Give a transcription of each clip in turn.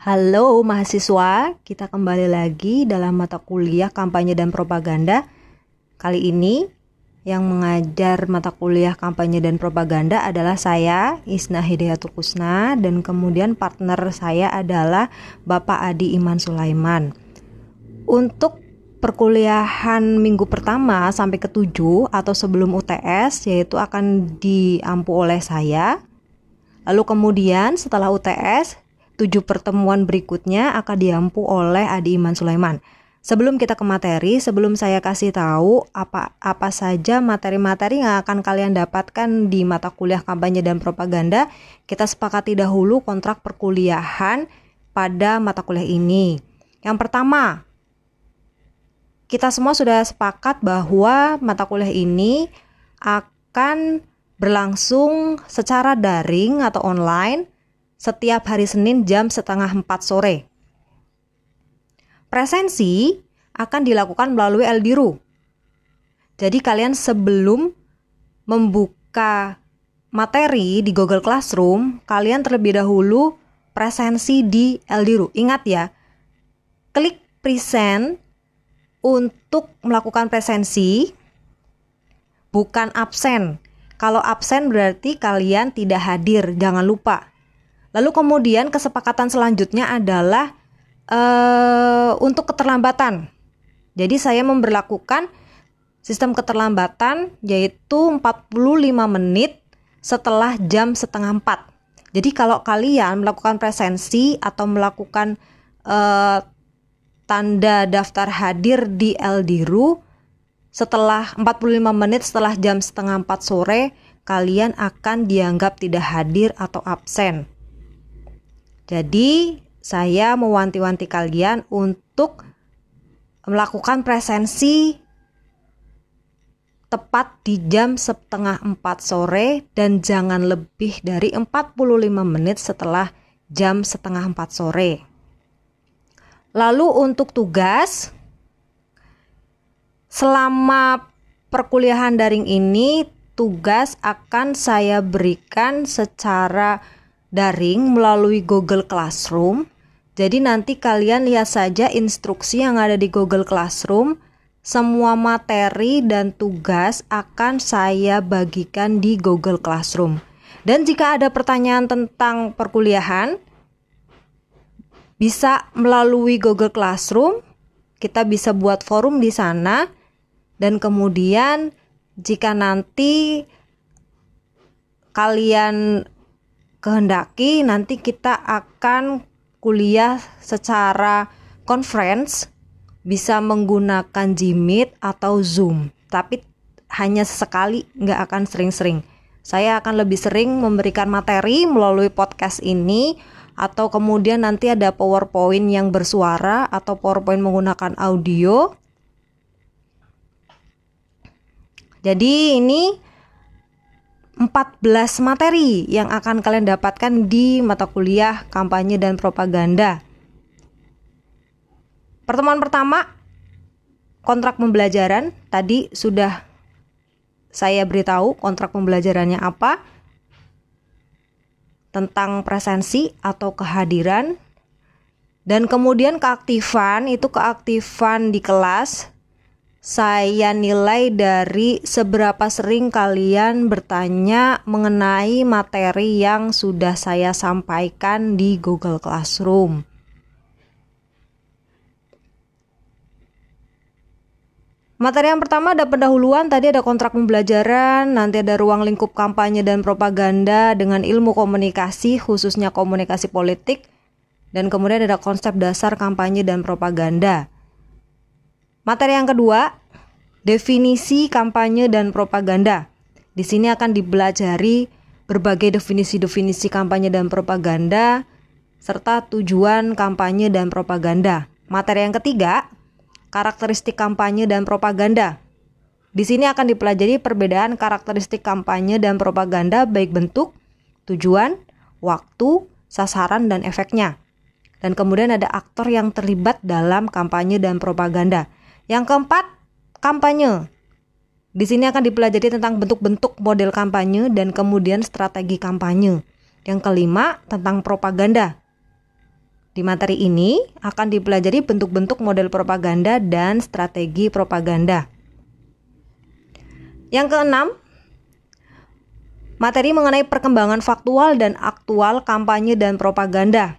Halo mahasiswa, kita kembali lagi dalam mata kuliah kampanye dan propaganda. Kali ini yang mengajar mata kuliah kampanye dan propaganda adalah saya, Isna Hidayatul Kusna, dan kemudian partner saya adalah Bapak Adi Iman Sulaiman. Untuk perkuliahan minggu pertama sampai ketujuh atau sebelum UTS yaitu akan diampu oleh saya. Lalu kemudian setelah UTS tujuh pertemuan berikutnya akan diampu oleh Adi Iman Sulaiman. Sebelum kita ke materi, sebelum saya kasih tahu apa apa saja materi-materi yang akan kalian dapatkan di mata kuliah kampanye dan propaganda, kita sepakati dahulu kontrak perkuliahan pada mata kuliah ini. Yang pertama, kita semua sudah sepakat bahwa mata kuliah ini akan berlangsung secara daring atau online setiap hari Senin jam setengah 4 sore. Presensi akan dilakukan melalui Eldiru. Jadi kalian sebelum membuka materi di Google Classroom, kalian terlebih dahulu presensi di Eldiru. Ingat ya, klik present untuk melakukan presensi, bukan absen. Kalau absen berarti kalian tidak hadir, jangan lupa. Lalu kemudian kesepakatan selanjutnya adalah uh, untuk keterlambatan. Jadi saya memperlakukan sistem keterlambatan yaitu 45 menit setelah jam setengah 4. Jadi kalau kalian melakukan presensi atau melakukan uh, tanda daftar hadir di Eldiru setelah 45 menit setelah jam setengah 4 sore kalian akan dianggap tidak hadir atau absen. Jadi, saya mewanti-wanti kalian untuk melakukan presensi tepat di jam setengah 4 sore dan jangan lebih dari 45 menit setelah jam setengah 4 sore. Lalu untuk tugas, selama perkuliahan daring ini tugas akan saya berikan secara daring melalui Google Classroom. Jadi nanti kalian lihat saja instruksi yang ada di Google Classroom. Semua materi dan tugas akan saya bagikan di Google Classroom. Dan jika ada pertanyaan tentang perkuliahan, bisa melalui Google Classroom. Kita bisa buat forum di sana dan kemudian jika nanti kalian kehendaki nanti kita akan kuliah secara conference bisa menggunakan Jimit atau Zoom. Tapi hanya sekali nggak akan sering-sering. Saya akan lebih sering memberikan materi melalui podcast ini atau kemudian nanti ada PowerPoint yang bersuara atau PowerPoint menggunakan audio. Jadi ini 14 materi yang akan kalian dapatkan di mata kuliah kampanye dan propaganda. Pertemuan pertama kontrak pembelajaran tadi sudah saya beritahu kontrak pembelajarannya apa tentang presensi atau kehadiran dan kemudian keaktifan itu keaktifan di kelas saya nilai dari seberapa sering kalian bertanya mengenai materi yang sudah saya sampaikan di Google Classroom. Materi yang pertama ada pendahuluan, tadi ada kontrak pembelajaran, nanti ada ruang lingkup kampanye dan propaganda dengan ilmu komunikasi, khususnya komunikasi politik, dan kemudian ada konsep dasar kampanye dan propaganda. Materi yang kedua, definisi kampanye dan propaganda. Di sini akan dipelajari berbagai definisi-definisi kampanye dan propaganda serta tujuan kampanye dan propaganda. Materi yang ketiga, karakteristik kampanye dan propaganda. Di sini akan dipelajari perbedaan karakteristik kampanye dan propaganda baik bentuk, tujuan, waktu, sasaran, dan efeknya. Dan kemudian ada aktor yang terlibat dalam kampanye dan propaganda. Yang keempat, kampanye. Di sini akan dipelajari tentang bentuk-bentuk model kampanye dan kemudian strategi kampanye. Yang kelima, tentang propaganda. Di materi ini akan dipelajari bentuk-bentuk model propaganda dan strategi propaganda. Yang keenam, materi mengenai perkembangan faktual dan aktual kampanye dan propaganda.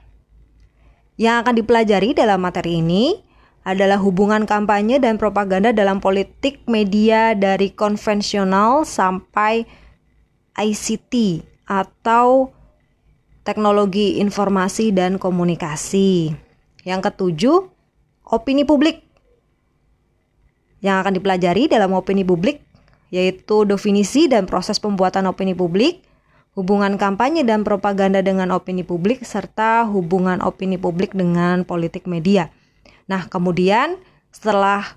Yang akan dipelajari dalam materi ini adalah hubungan kampanye dan propaganda dalam politik media dari konvensional sampai ICT atau teknologi informasi dan komunikasi. Yang ketujuh, opini publik. Yang akan dipelajari dalam opini publik yaitu definisi dan proses pembuatan opini publik, hubungan kampanye dan propaganda dengan opini publik serta hubungan opini publik dengan politik media. Nah, kemudian setelah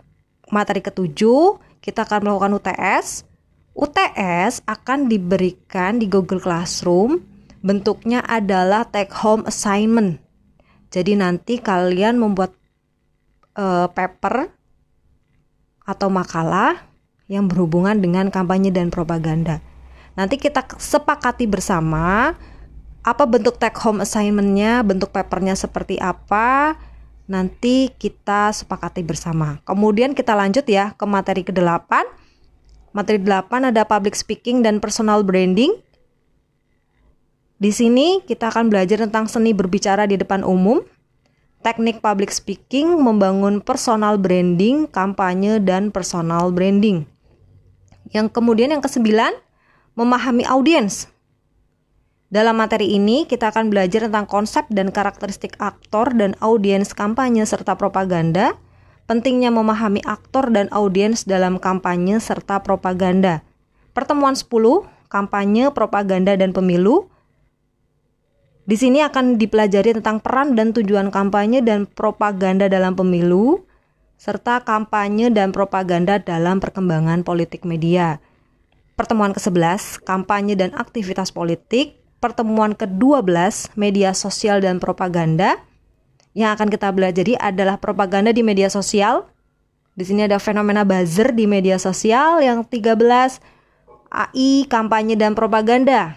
materi ketujuh, kita akan melakukan UTS. UTS akan diberikan di Google Classroom bentuknya adalah take home assignment. Jadi nanti kalian membuat uh, paper atau makalah yang berhubungan dengan kampanye dan propaganda. Nanti kita sepakati bersama apa bentuk take home assignmentnya, bentuk papernya seperti apa, nanti kita sepakati bersama. Kemudian kita lanjut ya ke materi ke-8. Materi 8 ada public speaking dan personal branding. Di sini kita akan belajar tentang seni berbicara di depan umum, teknik public speaking, membangun personal branding, kampanye, dan personal branding. Yang kemudian yang kesembilan, memahami audiens. Dalam materi ini, kita akan belajar tentang konsep dan karakteristik aktor dan audiens kampanye serta propaganda, pentingnya memahami aktor dan audiens dalam kampanye serta propaganda. Pertemuan 10, kampanye, propaganda, dan pemilu, di sini akan dipelajari tentang peran dan tujuan kampanye dan propaganda dalam pemilu, serta kampanye dan propaganda dalam perkembangan politik media. Pertemuan ke-11, kampanye dan aktivitas politik. Pertemuan ke-12, media sosial dan propaganda. Yang akan kita belajari adalah propaganda di media sosial. Di sini ada fenomena buzzer di media sosial. Yang 13, AI, kampanye dan propaganda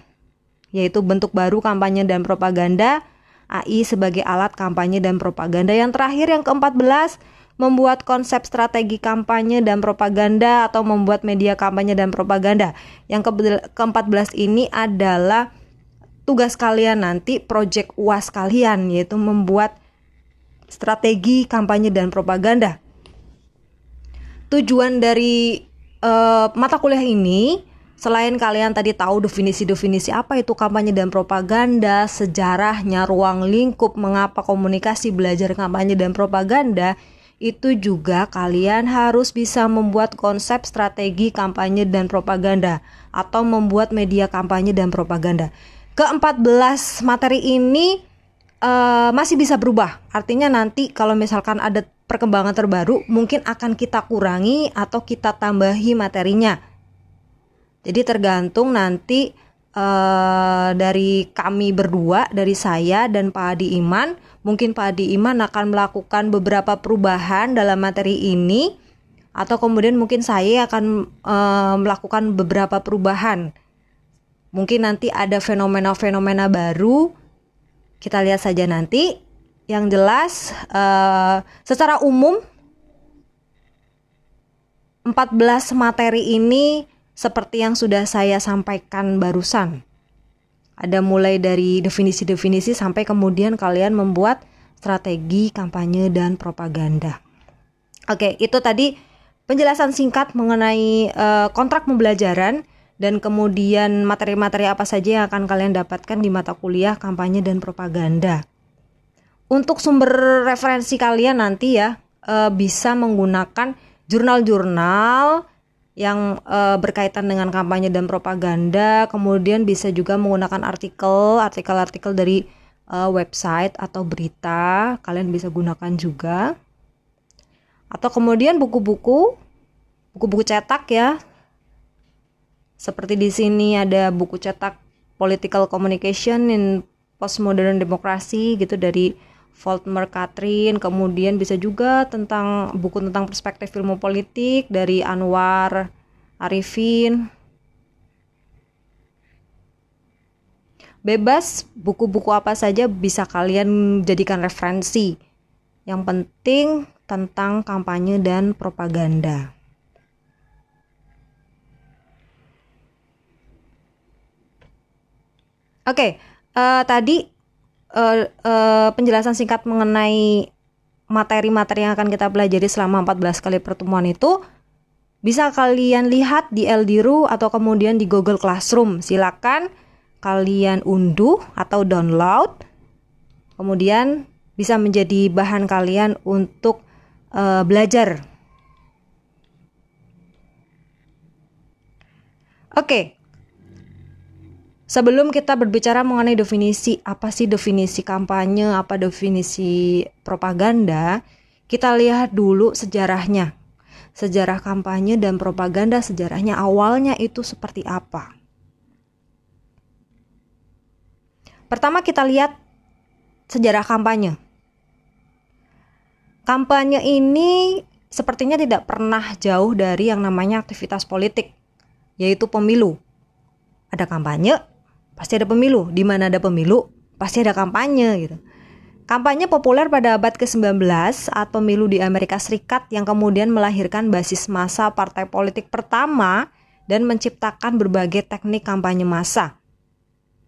yaitu bentuk baru kampanye dan propaganda, AI sebagai alat kampanye dan propaganda. Yang terakhir yang ke-14, membuat konsep strategi kampanye dan propaganda atau membuat media kampanye dan propaganda. Yang ke-14 ini adalah tugas kalian nanti project UAS kalian yaitu membuat strategi kampanye dan propaganda. Tujuan dari uh, mata kuliah ini Selain kalian tadi tahu definisi-definisi apa itu kampanye dan propaganda, sejarahnya, ruang lingkup, mengapa komunikasi belajar kampanye dan propaganda, itu juga kalian harus bisa membuat konsep strategi kampanye dan propaganda atau membuat media kampanye dan propaganda. Ke-14 materi ini uh, masih bisa berubah. Artinya nanti kalau misalkan ada perkembangan terbaru, mungkin akan kita kurangi atau kita tambahi materinya jadi tergantung nanti uh, dari kami berdua, dari saya dan Pak Adi Iman, mungkin Pak Adi Iman akan melakukan beberapa perubahan dalam materi ini atau kemudian mungkin saya akan uh, melakukan beberapa perubahan. Mungkin nanti ada fenomena-fenomena baru. Kita lihat saja nanti. Yang jelas uh, secara umum 14 materi ini seperti yang sudah saya sampaikan barusan. Ada mulai dari definisi-definisi sampai kemudian kalian membuat strategi kampanye dan propaganda. Oke, itu tadi penjelasan singkat mengenai uh, kontrak pembelajaran dan kemudian materi-materi apa saja yang akan kalian dapatkan di mata kuliah kampanye dan propaganda. Untuk sumber referensi kalian nanti ya uh, bisa menggunakan jurnal-jurnal yang uh, berkaitan dengan kampanye dan propaganda, kemudian bisa juga menggunakan artikel, artikel-artikel dari uh, website atau berita, kalian bisa gunakan juga. Atau kemudian buku-buku, buku-buku cetak ya. Seperti di sini ada buku cetak Political Communication in Postmodern Democracy gitu dari Voltmer Katrin, kemudian bisa juga tentang buku tentang perspektif ilmu politik dari Anwar Arifin. Bebas buku-buku apa saja bisa kalian jadikan referensi. Yang penting tentang kampanye dan propaganda. Oke, okay, uh, eh, tadi uh, uh, penjelasan singkat mengenai materi-materi yang akan kita pelajari selama 14 kali pertemuan itu bisa kalian lihat di Eldiru atau kemudian di Google Classroom. Silakan kalian unduh atau download. Kemudian bisa menjadi bahan kalian untuk uh, belajar. Oke. Okay. Sebelum kita berbicara mengenai definisi apa sih definisi kampanye, apa definisi propaganda, kita lihat dulu sejarahnya. Sejarah kampanye dan propaganda sejarahnya awalnya itu seperti apa? Pertama kita lihat sejarah kampanye. Kampanye ini sepertinya tidak pernah jauh dari yang namanya aktivitas politik, yaitu pemilu. Ada kampanye, pasti ada pemilu. Di mana ada pemilu, pasti ada kampanye gitu. Kampanye populer pada abad ke-19 saat pemilu di Amerika Serikat yang kemudian melahirkan basis massa partai politik pertama dan menciptakan berbagai teknik kampanye massa.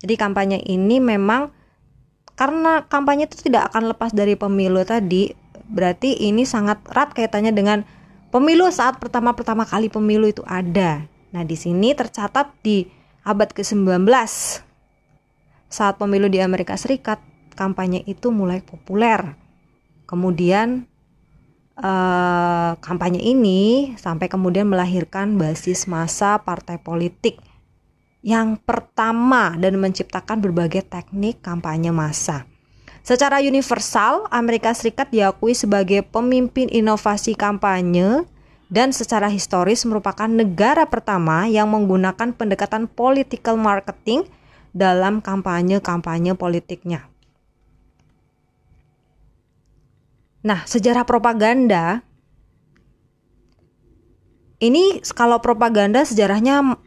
Jadi kampanye ini memang karena kampanye itu tidak akan lepas dari pemilu tadi, Berarti ini sangat erat kaitannya dengan pemilu saat pertama-pertama kali pemilu itu ada. Nah, di sini tercatat di abad ke-19 saat pemilu di Amerika Serikat, kampanye itu mulai populer. Kemudian eh, kampanye ini sampai kemudian melahirkan basis masa partai politik yang pertama dan menciptakan berbagai teknik kampanye massa. Secara universal, Amerika Serikat diakui sebagai pemimpin inovasi kampanye dan secara historis merupakan negara pertama yang menggunakan pendekatan political marketing dalam kampanye-kampanye politiknya. Nah, sejarah propaganda ini kalau propaganda sejarahnya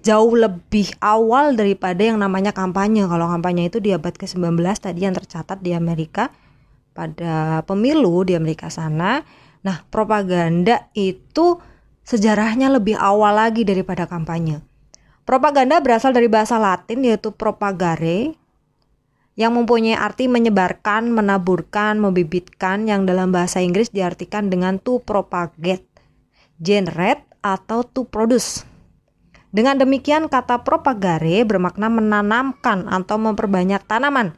jauh lebih awal daripada yang namanya kampanye. Kalau kampanye itu di abad ke-19 tadi yang tercatat di Amerika pada pemilu di Amerika sana. Nah, propaganda itu sejarahnya lebih awal lagi daripada kampanye. Propaganda berasal dari bahasa Latin yaitu propagare yang mempunyai arti menyebarkan, menaburkan, membibitkan yang dalam bahasa Inggris diartikan dengan to propagate, generate atau to produce. Dengan demikian kata propagare bermakna menanamkan atau memperbanyak tanaman.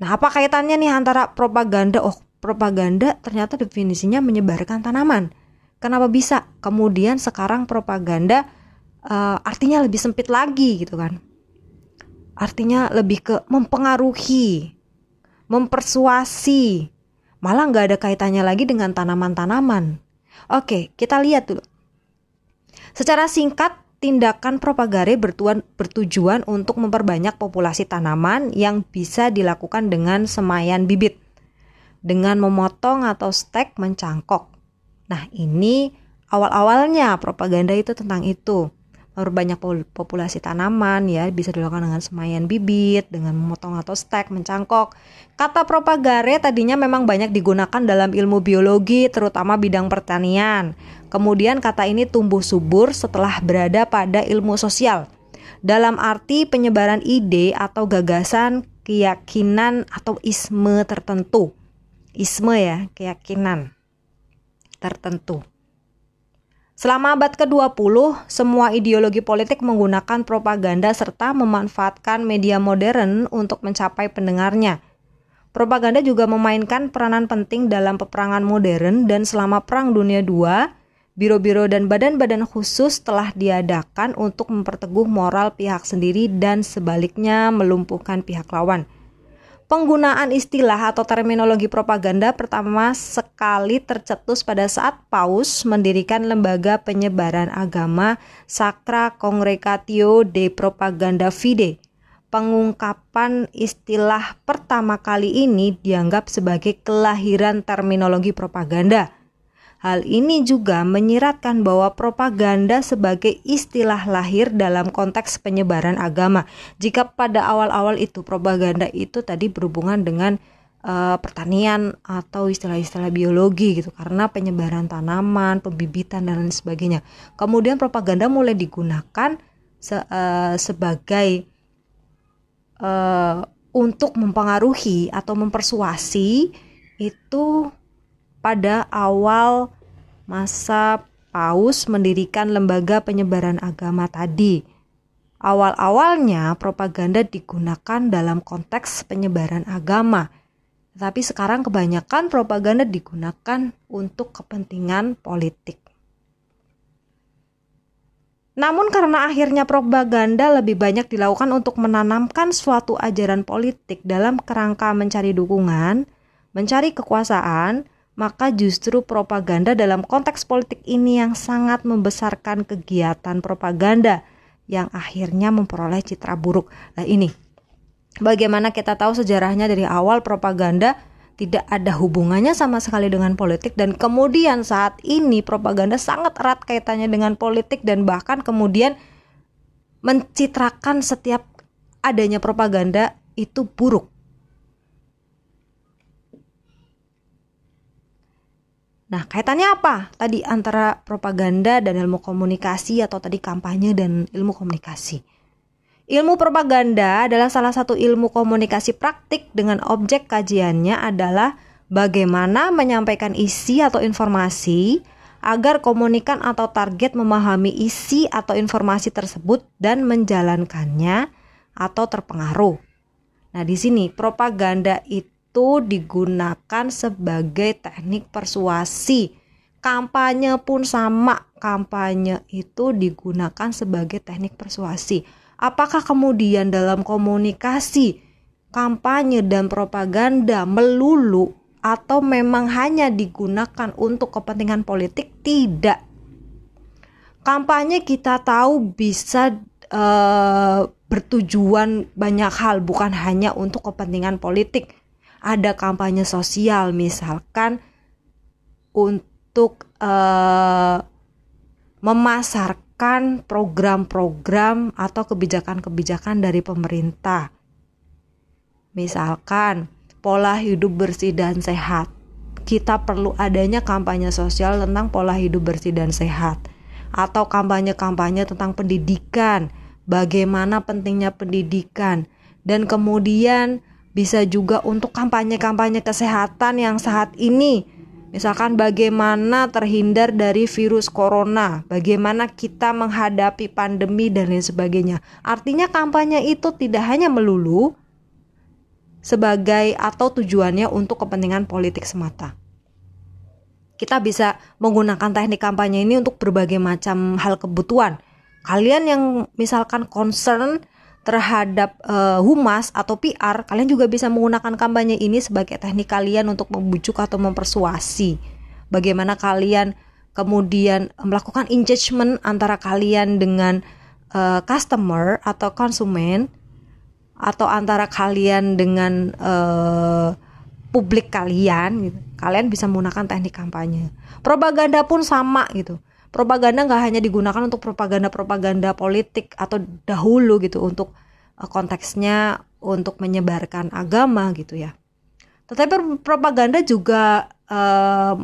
Nah, apa kaitannya nih antara propaganda? Oh, propaganda ternyata definisinya menyebarkan tanaman. Kenapa bisa? Kemudian sekarang propaganda uh, artinya lebih sempit lagi gitu kan. Artinya lebih ke mempengaruhi, mempersuasi. Malah nggak ada kaitannya lagi dengan tanaman-tanaman. Oke, kita lihat dulu. Secara singkat, tindakan propagare bertuan, bertujuan untuk memperbanyak populasi tanaman yang bisa dilakukan dengan semayan bibit dengan memotong atau stek mencangkok. Nah, ini awal-awalnya propaganda itu tentang itu memperbanyak populasi tanaman ya bisa dilakukan dengan semayan bibit, dengan memotong atau stek, mencangkok. Kata propagare tadinya memang banyak digunakan dalam ilmu biologi terutama bidang pertanian. Kemudian kata ini tumbuh subur setelah berada pada ilmu sosial. Dalam arti penyebaran ide atau gagasan, keyakinan atau isme tertentu. Isme ya, keyakinan tertentu. Selama abad ke-20, semua ideologi politik menggunakan propaganda serta memanfaatkan media modern untuk mencapai pendengarnya. Propaganda juga memainkan peranan penting dalam peperangan modern dan selama Perang Dunia II, biro-biro dan badan-badan khusus telah diadakan untuk memperteguh moral pihak sendiri dan sebaliknya melumpuhkan pihak lawan. Penggunaan istilah atau terminologi propaganda pertama sekali tercetus pada saat Paus mendirikan lembaga penyebaran agama Sacra Congregatio de Propaganda Fide. Pengungkapan istilah pertama kali ini dianggap sebagai kelahiran terminologi propaganda. Hal ini juga menyiratkan bahwa propaganda sebagai istilah lahir dalam konteks penyebaran agama. Jika pada awal-awal itu propaganda itu tadi berhubungan dengan uh, pertanian atau istilah-istilah biologi gitu karena penyebaran tanaman, pembibitan dan lain sebagainya. Kemudian propaganda mulai digunakan se uh, sebagai uh, untuk mempengaruhi atau mempersuasi itu pada awal masa Paus mendirikan lembaga penyebaran agama tadi. Awal-awalnya propaganda digunakan dalam konteks penyebaran agama. Tapi sekarang kebanyakan propaganda digunakan untuk kepentingan politik. Namun karena akhirnya propaganda lebih banyak dilakukan untuk menanamkan suatu ajaran politik dalam kerangka mencari dukungan, mencari kekuasaan, maka justru propaganda dalam konteks politik ini yang sangat membesarkan kegiatan propaganda yang akhirnya memperoleh citra buruk. Nah ini, bagaimana kita tahu sejarahnya dari awal propaganda tidak ada hubungannya sama sekali dengan politik dan kemudian saat ini propaganda sangat erat kaitannya dengan politik dan bahkan kemudian mencitrakan setiap adanya propaganda itu buruk Nah, kaitannya apa? Tadi antara propaganda dan ilmu komunikasi atau tadi kampanye dan ilmu komunikasi. Ilmu propaganda adalah salah satu ilmu komunikasi praktik dengan objek kajiannya adalah bagaimana menyampaikan isi atau informasi agar komunikan atau target memahami isi atau informasi tersebut dan menjalankannya atau terpengaruh. Nah, di sini propaganda itu itu digunakan sebagai teknik persuasi. Kampanye pun sama, kampanye itu digunakan sebagai teknik persuasi. Apakah kemudian dalam komunikasi, kampanye dan propaganda melulu atau memang hanya digunakan untuk kepentingan politik? Tidak. Kampanye kita tahu bisa uh, bertujuan banyak hal, bukan hanya untuk kepentingan politik ada kampanye sosial misalkan untuk uh, memasarkan program-program atau kebijakan-kebijakan dari pemerintah. Misalkan pola hidup bersih dan sehat. Kita perlu adanya kampanye sosial tentang pola hidup bersih dan sehat atau kampanye-kampanye tentang pendidikan, bagaimana pentingnya pendidikan dan kemudian bisa juga untuk kampanye-kampanye kesehatan yang saat ini Misalkan bagaimana terhindar dari virus corona, bagaimana kita menghadapi pandemi dan lain sebagainya. Artinya kampanye itu tidak hanya melulu sebagai atau tujuannya untuk kepentingan politik semata. Kita bisa menggunakan teknik kampanye ini untuk berbagai macam hal kebutuhan. Kalian yang misalkan concern terhadap uh, humas atau PR, kalian juga bisa menggunakan kampanye ini sebagai teknik kalian untuk membujuk atau mempersuasi. Bagaimana kalian kemudian melakukan engagement antara kalian dengan uh, customer atau konsumen atau antara kalian dengan uh, publik kalian gitu. Kalian bisa menggunakan teknik kampanye. Propaganda pun sama gitu propaganda nggak hanya digunakan untuk propaganda-propaganda politik atau dahulu gitu untuk uh, konteksnya untuk menyebarkan agama gitu ya. Tetapi propaganda juga uh,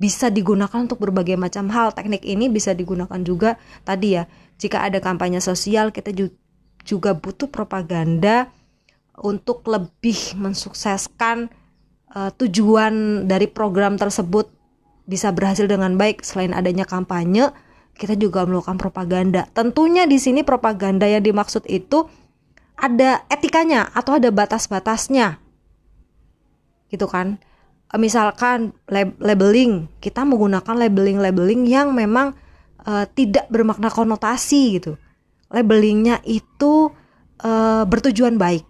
bisa digunakan untuk berbagai macam hal. Teknik ini bisa digunakan juga tadi ya. Jika ada kampanye sosial, kita juga butuh propaganda untuk lebih mensukseskan uh, tujuan dari program tersebut bisa berhasil dengan baik. Selain adanya kampanye kita juga melakukan propaganda. Tentunya di sini propaganda yang dimaksud itu ada etikanya atau ada batas-batasnya. Gitu kan? Misalkan labeling kita menggunakan labeling-labeling yang memang uh, tidak bermakna konotasi gitu. Labelingnya itu uh, bertujuan baik.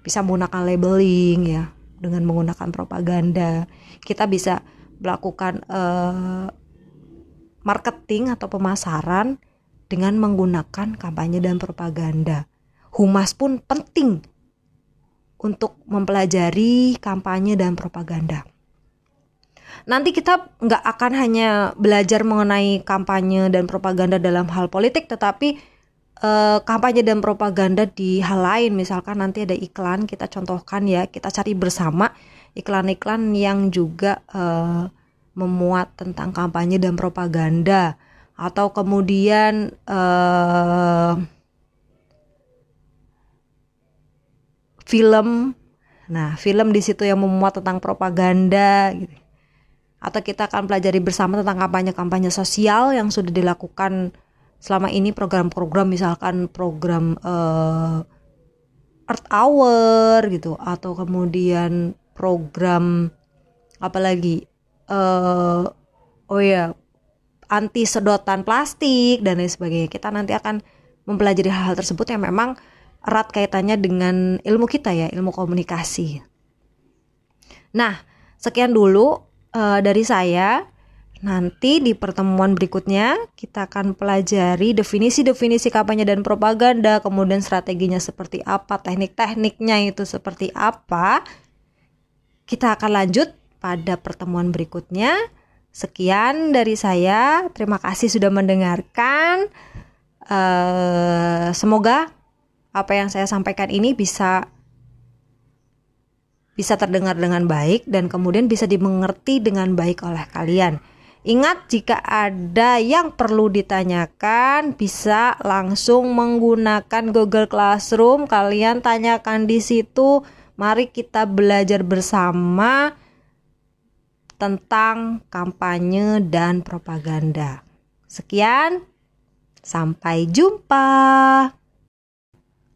Bisa menggunakan labeling ya dengan menggunakan propaganda. Kita bisa melakukan uh, marketing atau pemasaran dengan menggunakan kampanye dan propaganda. Humas pun penting untuk mempelajari kampanye dan propaganda. Nanti kita nggak akan hanya belajar mengenai kampanye dan propaganda dalam hal politik, tetapi uh, kampanye dan propaganda di hal lain. Misalkan nanti ada iklan, kita contohkan ya, kita cari bersama iklan-iklan yang juga uh, memuat tentang kampanye dan propaganda, atau kemudian uh, film. Nah, film di situ yang memuat tentang propaganda gitu. Atau kita akan pelajari bersama tentang kampanye-kampanye sosial yang sudah dilakukan selama ini program-program misalkan program uh, Earth Hour gitu. Atau kemudian program apa lagi uh, oh ya anti sedotan plastik dan lain sebagainya kita nanti akan mempelajari hal-hal tersebut yang memang erat kaitannya dengan ilmu kita ya ilmu komunikasi nah sekian dulu uh, dari saya. Nanti di pertemuan berikutnya kita akan pelajari definisi-definisi kampanye dan propaganda, kemudian strateginya seperti apa, teknik-tekniknya itu seperti apa. Kita akan lanjut pada pertemuan berikutnya. Sekian dari saya. Terima kasih sudah mendengarkan. Uh, semoga apa yang saya sampaikan ini bisa bisa terdengar dengan baik dan kemudian bisa dimengerti dengan baik oleh kalian. Ingat jika ada yang perlu ditanyakan bisa langsung menggunakan Google Classroom. Kalian tanyakan di situ. Mari kita belajar bersama tentang kampanye dan propaganda. Sekian, sampai jumpa.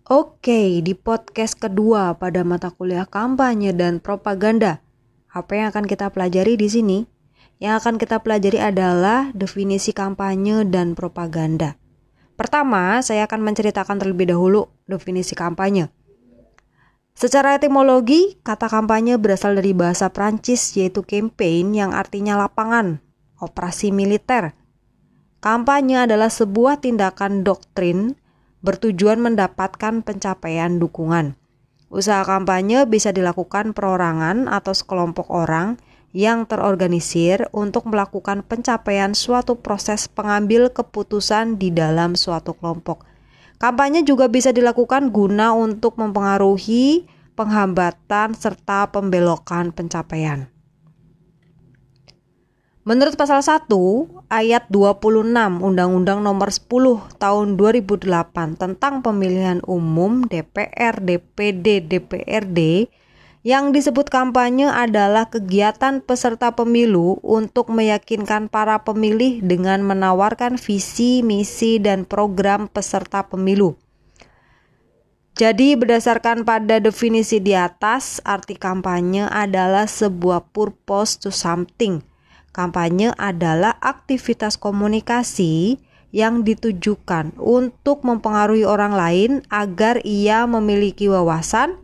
Oke, di podcast kedua pada mata kuliah kampanye dan propaganda, apa yang akan kita pelajari di sini? Yang akan kita pelajari adalah definisi kampanye dan propaganda. Pertama, saya akan menceritakan terlebih dahulu definisi kampanye. Secara etimologi, kata kampanye berasal dari bahasa Prancis yaitu campaign yang artinya lapangan, operasi militer. Kampanye adalah sebuah tindakan doktrin bertujuan mendapatkan pencapaian dukungan. Usaha kampanye bisa dilakukan perorangan atau sekelompok orang yang terorganisir untuk melakukan pencapaian suatu proses pengambil keputusan di dalam suatu kelompok. Kampanye juga bisa dilakukan guna untuk mempengaruhi penghambatan serta pembelokan pencapaian. Menurut pasal 1 ayat 26 Undang-Undang Nomor 10 Tahun 2008 tentang Pemilihan Umum DPR, DPD, DPRD yang disebut kampanye adalah kegiatan peserta pemilu untuk meyakinkan para pemilih dengan menawarkan visi, misi, dan program peserta pemilu. Jadi berdasarkan pada definisi di atas, arti kampanye adalah sebuah purpose to something – Kampanye adalah aktivitas komunikasi yang ditujukan untuk mempengaruhi orang lain agar ia memiliki wawasan,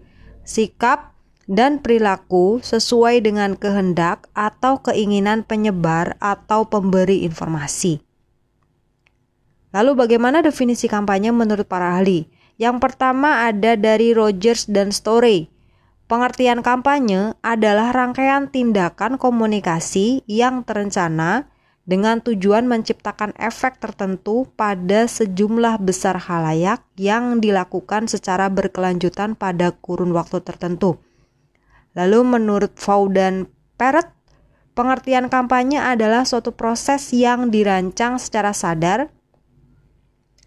sikap, dan perilaku sesuai dengan kehendak atau keinginan penyebar atau pemberi informasi. Lalu, bagaimana definisi kampanye menurut para ahli? Yang pertama ada dari Rogers dan Story Pengertian kampanye adalah rangkaian tindakan komunikasi yang terencana dengan tujuan menciptakan efek tertentu pada sejumlah besar halayak yang dilakukan secara berkelanjutan pada kurun waktu tertentu. Lalu menurut Fau dan Peret, pengertian kampanye adalah suatu proses yang dirancang secara sadar,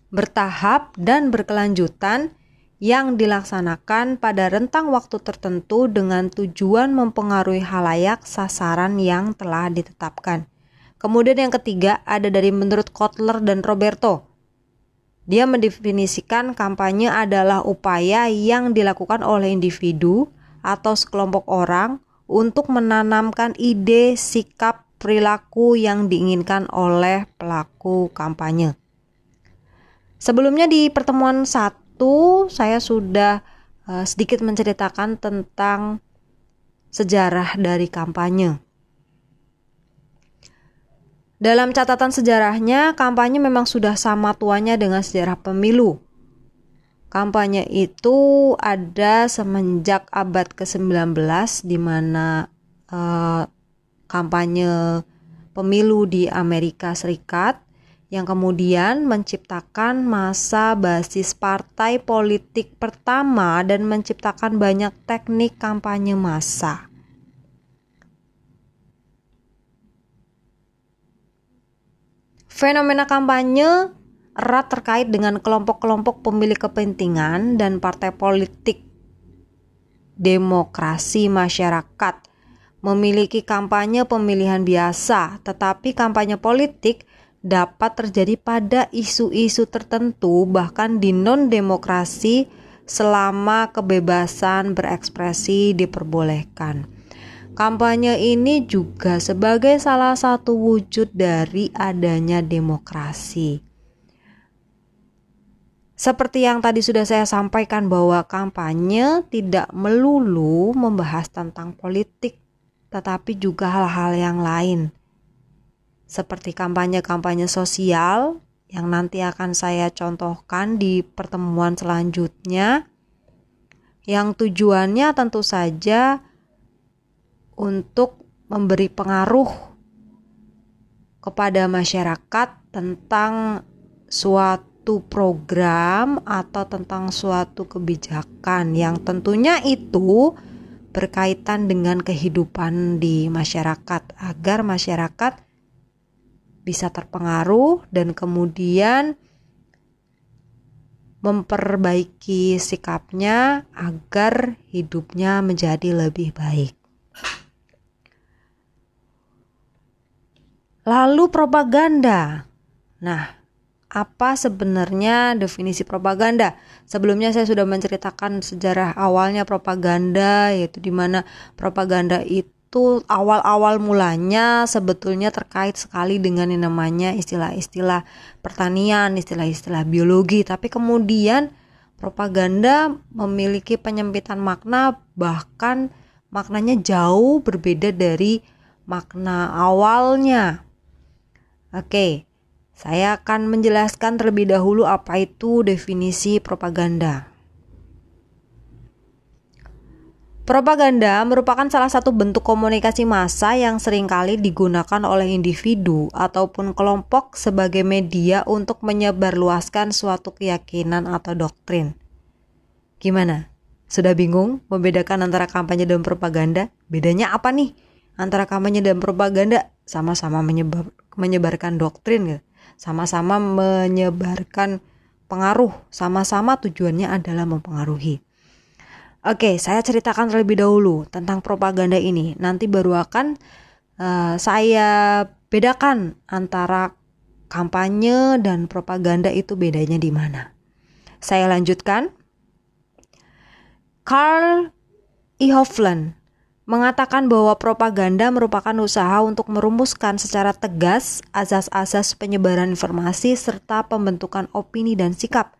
bertahap, dan berkelanjutan yang dilaksanakan pada rentang waktu tertentu dengan tujuan mempengaruhi halayak sasaran yang telah ditetapkan. Kemudian yang ketiga ada dari menurut Kotler dan Roberto. Dia mendefinisikan kampanye adalah upaya yang dilakukan oleh individu atau sekelompok orang untuk menanamkan ide, sikap, perilaku yang diinginkan oleh pelaku kampanye. Sebelumnya di pertemuan saat itu saya sudah uh, sedikit menceritakan tentang sejarah dari kampanye. Dalam catatan sejarahnya, kampanye memang sudah sama tuanya dengan sejarah pemilu. Kampanye itu ada semenjak abad ke-19 di mana uh, kampanye pemilu di Amerika Serikat yang kemudian menciptakan masa basis partai politik pertama dan menciptakan banyak teknik kampanye massa. Fenomena kampanye erat terkait dengan kelompok-kelompok pemilik kepentingan dan partai politik demokrasi masyarakat memiliki kampanye pemilihan biasa, tetapi kampanye politik dapat terjadi pada isu-isu tertentu, bahkan di non-demokrasi, selama kebebasan berekspresi diperbolehkan. Kampanye ini juga sebagai salah satu wujud dari adanya demokrasi. Seperti yang tadi sudah saya sampaikan bahwa kampanye tidak melulu membahas tentang politik tetapi juga hal-hal yang lain. Seperti kampanye-kampanye sosial yang nanti akan saya contohkan di pertemuan selanjutnya yang tujuannya tentu saja untuk memberi pengaruh kepada masyarakat tentang suatu suatu program atau tentang suatu kebijakan yang tentunya itu berkaitan dengan kehidupan di masyarakat agar masyarakat bisa terpengaruh dan kemudian memperbaiki sikapnya agar hidupnya menjadi lebih baik. Lalu propaganda. Nah, apa sebenarnya definisi propaganda. Sebelumnya saya sudah menceritakan sejarah awalnya propaganda yaitu di mana propaganda itu awal-awal mulanya sebetulnya terkait sekali dengan yang namanya istilah-istilah pertanian, istilah-istilah biologi, tapi kemudian propaganda memiliki penyempitan makna bahkan maknanya jauh berbeda dari makna awalnya. Oke. Saya akan menjelaskan terlebih dahulu apa itu definisi propaganda. Propaganda merupakan salah satu bentuk komunikasi massa yang sering kali digunakan oleh individu ataupun kelompok sebagai media untuk menyebarluaskan suatu keyakinan atau doktrin. Gimana? Sudah bingung membedakan antara kampanye dan propaganda? Bedanya apa nih? Antara kampanye dan propaganda sama-sama menyebar, menyebarkan doktrin gitu sama-sama menyebarkan pengaruh, sama-sama tujuannya adalah mempengaruhi. Oke, saya ceritakan terlebih dahulu tentang propaganda ini. Nanti baru akan uh, saya bedakan antara kampanye dan propaganda itu bedanya di mana. Saya lanjutkan. Carl E. Hofland mengatakan bahwa propaganda merupakan usaha untuk merumuskan secara tegas asas-asas penyebaran informasi serta pembentukan opini dan sikap.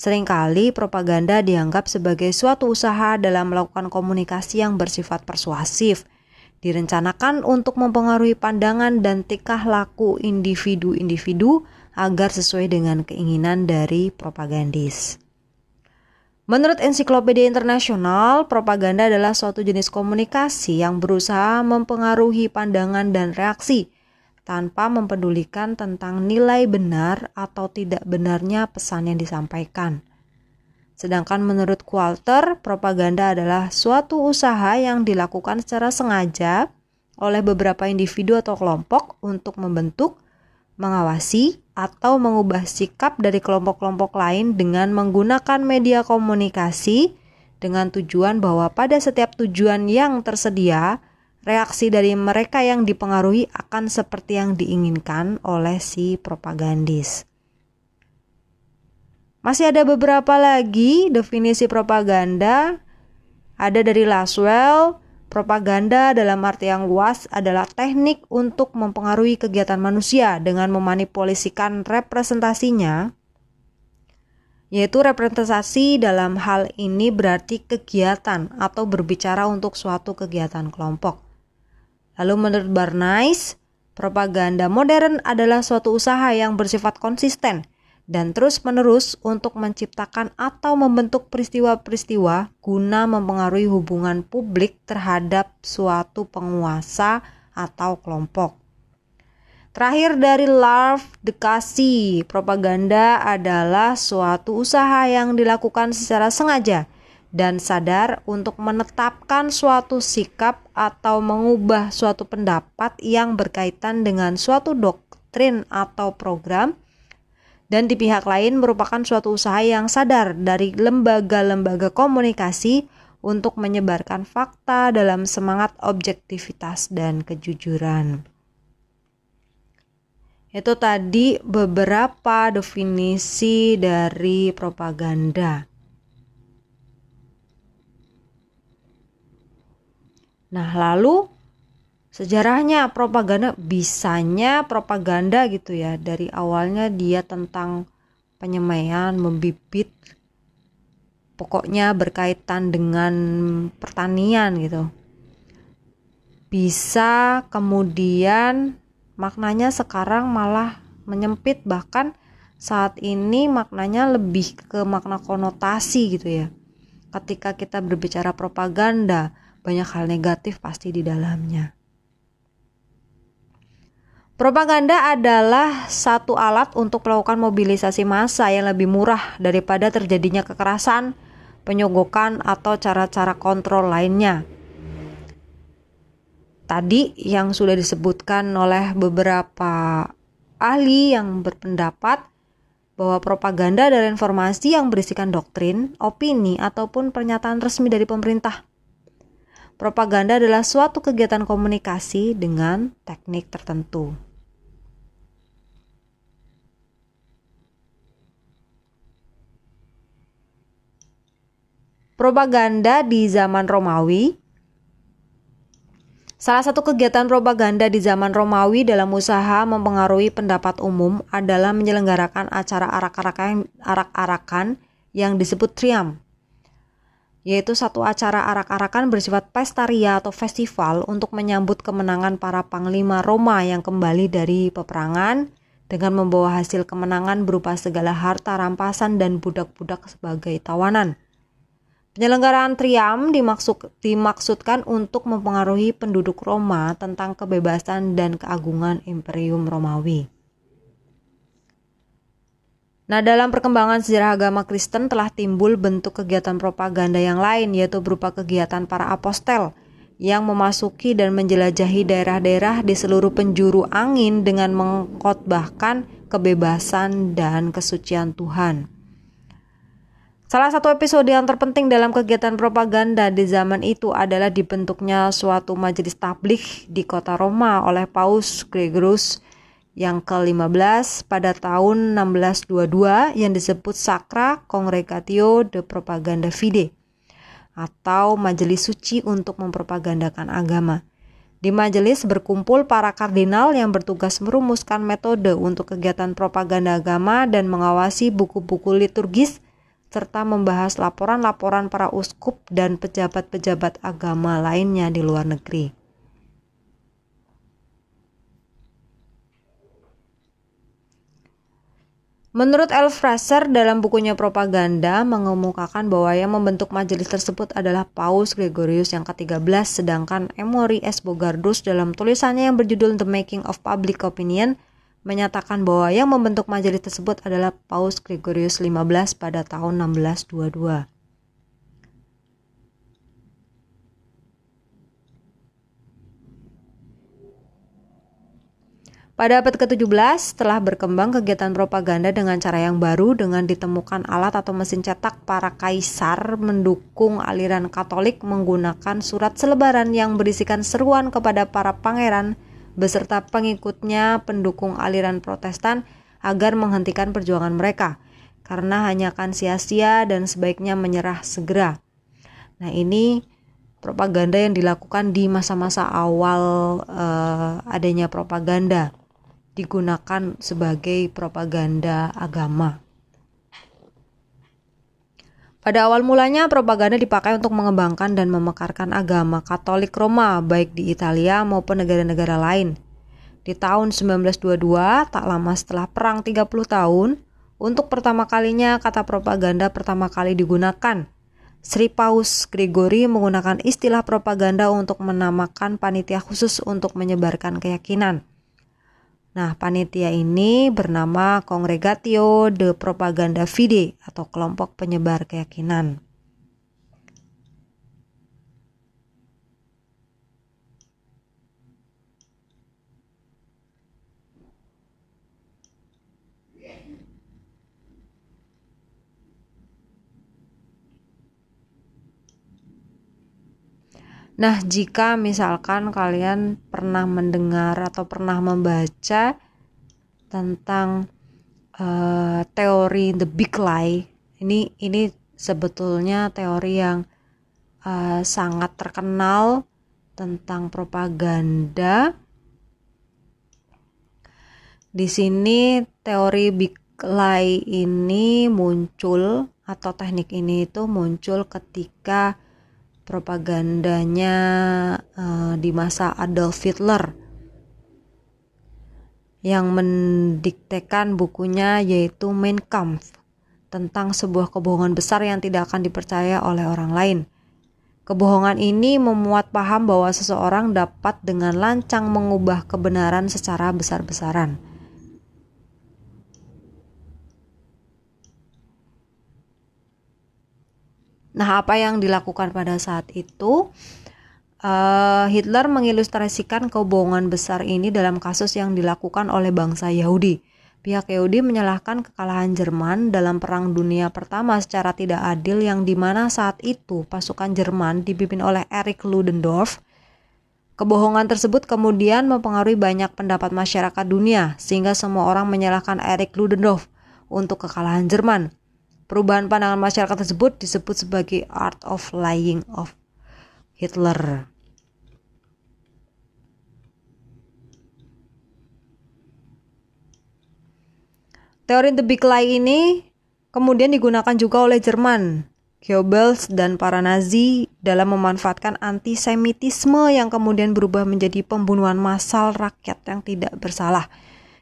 Seringkali propaganda dianggap sebagai suatu usaha dalam melakukan komunikasi yang bersifat persuasif, direncanakan untuk mempengaruhi pandangan dan tingkah laku individu-individu agar sesuai dengan keinginan dari propagandis. Menurut Ensiklopedia Internasional, propaganda adalah suatu jenis komunikasi yang berusaha mempengaruhi pandangan dan reaksi tanpa mempedulikan tentang nilai benar atau tidak benarnya pesan yang disampaikan. Sedangkan menurut Walter, propaganda adalah suatu usaha yang dilakukan secara sengaja oleh beberapa individu atau kelompok untuk membentuk, mengawasi, atau mengubah sikap dari kelompok-kelompok lain dengan menggunakan media komunikasi dengan tujuan bahwa pada setiap tujuan yang tersedia, reaksi dari mereka yang dipengaruhi akan seperti yang diinginkan oleh si propagandis. Masih ada beberapa lagi definisi propaganda. Ada dari Laswell, Propaganda dalam arti yang luas adalah teknik untuk mempengaruhi kegiatan manusia dengan memanipulasikan representasinya, yaitu representasi dalam hal ini berarti kegiatan atau berbicara untuk suatu kegiatan kelompok. Lalu menurut Barnais, propaganda modern adalah suatu usaha yang bersifat konsisten dan terus-menerus untuk menciptakan atau membentuk peristiwa-peristiwa guna mempengaruhi hubungan publik terhadap suatu penguasa atau kelompok. Terakhir dari Larv Dekasi, propaganda adalah suatu usaha yang dilakukan secara sengaja dan sadar untuk menetapkan suatu sikap atau mengubah suatu pendapat yang berkaitan dengan suatu doktrin atau program dan di pihak lain merupakan suatu usaha yang sadar dari lembaga-lembaga komunikasi untuk menyebarkan fakta dalam semangat objektivitas dan kejujuran. Itu tadi beberapa definisi dari propaganda. Nah, lalu sejarahnya propaganda bisanya propaganda gitu ya. Dari awalnya dia tentang penyemaian, membibit pokoknya berkaitan dengan pertanian gitu. Bisa kemudian maknanya sekarang malah menyempit bahkan saat ini maknanya lebih ke makna konotasi gitu ya. Ketika kita berbicara propaganda, banyak hal negatif pasti di dalamnya. Propaganda adalah satu alat untuk melakukan mobilisasi massa yang lebih murah daripada terjadinya kekerasan, penyogokan, atau cara-cara kontrol lainnya tadi yang sudah disebutkan oleh beberapa ahli yang berpendapat bahwa propaganda adalah informasi yang berisikan doktrin, opini, ataupun pernyataan resmi dari pemerintah. Propaganda adalah suatu kegiatan komunikasi dengan teknik tertentu. Propaganda di zaman Romawi Salah satu kegiatan propaganda di zaman Romawi dalam usaha mempengaruhi pendapat umum adalah menyelenggarakan acara arak-arakan arak-arakan yang disebut triam, yaitu satu acara arak-arakan bersifat pesta ria atau festival untuk menyambut kemenangan para panglima Roma yang kembali dari peperangan dengan membawa hasil kemenangan berupa segala harta rampasan dan budak-budak sebagai tawanan. Penyelenggaraan Triam dimaksud, dimaksudkan untuk mempengaruhi penduduk Roma tentang kebebasan dan keagungan Imperium Romawi. Nah, dalam perkembangan sejarah agama Kristen telah timbul bentuk kegiatan propaganda yang lain, yaitu berupa kegiatan para apostel yang memasuki dan menjelajahi daerah-daerah di seluruh penjuru angin dengan mengkhotbahkan kebebasan dan kesucian Tuhan. Salah satu episode yang terpenting dalam kegiatan propaganda di zaman itu adalah dibentuknya suatu majelis tabligh di kota Roma oleh Paus Gregorius yang ke-15 pada tahun 1622 yang disebut Sacra Congregatio de Propaganda Fide atau majelis suci untuk mempropagandakan agama. Di majelis berkumpul para kardinal yang bertugas merumuskan metode untuk kegiatan propaganda agama dan mengawasi buku-buku liturgis serta membahas laporan-laporan para uskup dan pejabat-pejabat agama lainnya di luar negeri. Menurut L. Fraser dalam bukunya Propaganda mengemukakan bahwa yang membentuk majelis tersebut adalah Paus Gregorius yang ke-13 sedangkan Emory S. Bogardus dalam tulisannya yang berjudul The Making of Public Opinion menyatakan bahwa yang membentuk majelis tersebut adalah Paus Gregorius XV pada tahun 1622. Pada abad ke-17, telah berkembang kegiatan propaganda dengan cara yang baru dengan ditemukan alat atau mesin cetak para kaisar mendukung aliran Katolik menggunakan surat selebaran yang berisikan seruan kepada para pangeran beserta pengikutnya pendukung aliran Protestan agar menghentikan perjuangan mereka karena hanya akan sia-sia dan sebaiknya menyerah segera. Nah, ini propaganda yang dilakukan di masa-masa awal uh, adanya propaganda digunakan sebagai propaganda agama. Pada awal mulanya, propaganda dipakai untuk mengembangkan dan memekarkan agama Katolik Roma, baik di Italia maupun negara-negara lain. Di tahun 1922, tak lama setelah Perang 30 tahun, untuk pertama kalinya kata propaganda pertama kali digunakan. Sri Paus Gregory menggunakan istilah propaganda untuk menamakan panitia khusus untuk menyebarkan keyakinan. Nah, panitia ini bernama Congregatio de Propaganda Fide atau kelompok penyebar keyakinan. Nah, jika misalkan kalian pernah mendengar atau pernah membaca tentang uh, teori the big lie, ini ini sebetulnya teori yang uh, sangat terkenal tentang propaganda. Di sini teori big lie ini muncul atau teknik ini itu muncul ketika propagandanya uh, di masa Adolf Hitler yang mendiktekan bukunya yaitu Mein Kampf tentang sebuah kebohongan besar yang tidak akan dipercaya oleh orang lain. Kebohongan ini memuat paham bahwa seseorang dapat dengan lancang mengubah kebenaran secara besar-besaran. Nah, apa yang dilakukan pada saat itu? Uh, Hitler mengilustrasikan kebohongan besar ini dalam kasus yang dilakukan oleh bangsa Yahudi. Pihak Yahudi menyalahkan kekalahan Jerman dalam Perang Dunia Pertama secara tidak adil yang di mana saat itu pasukan Jerman dipimpin oleh Erich Ludendorff. Kebohongan tersebut kemudian mempengaruhi banyak pendapat masyarakat dunia sehingga semua orang menyalahkan Erich Ludendorff untuk kekalahan Jerman. Perubahan pandangan masyarakat tersebut disebut sebagai art of lying of Hitler. Teori The Big Lie ini kemudian digunakan juga oleh Jerman, Goebbels dan para Nazi dalam memanfaatkan antisemitisme yang kemudian berubah menjadi pembunuhan massal rakyat yang tidak bersalah.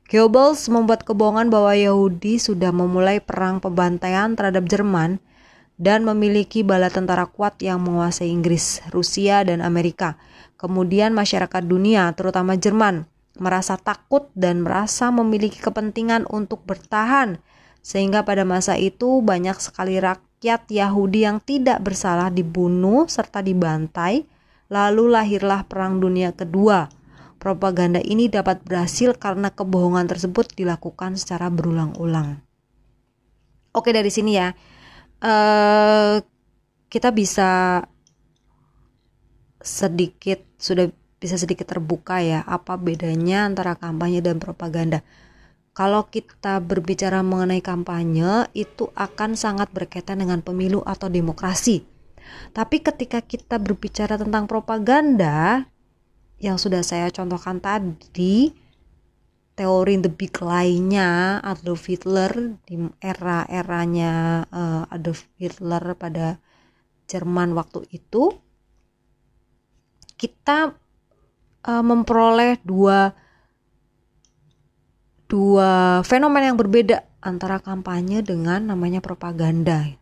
Goebbels membuat kebohongan bahwa Yahudi sudah memulai perang pembantaian terhadap Jerman dan memiliki bala tentara kuat yang menguasai Inggris, Rusia, dan Amerika. Kemudian masyarakat dunia, terutama Jerman, merasa takut dan merasa memiliki kepentingan untuk bertahan, sehingga pada masa itu banyak sekali rakyat Yahudi yang tidak bersalah dibunuh serta dibantai, lalu lahirlah Perang Dunia Kedua Propaganda ini dapat berhasil karena kebohongan tersebut dilakukan secara berulang-ulang. Oke dari sini ya, uh, kita bisa sedikit sudah bisa sedikit terbuka ya apa bedanya antara kampanye dan propaganda. Kalau kita berbicara mengenai kampanye itu akan sangat berkaitan dengan pemilu atau demokrasi. Tapi ketika kita berbicara tentang propaganda, yang sudah saya contohkan tadi teori the big lie-nya Adolf Hitler di era-eranya uh, Adolf Hitler pada Jerman waktu itu kita uh, memperoleh dua dua fenomena yang berbeda antara kampanye dengan namanya propaganda.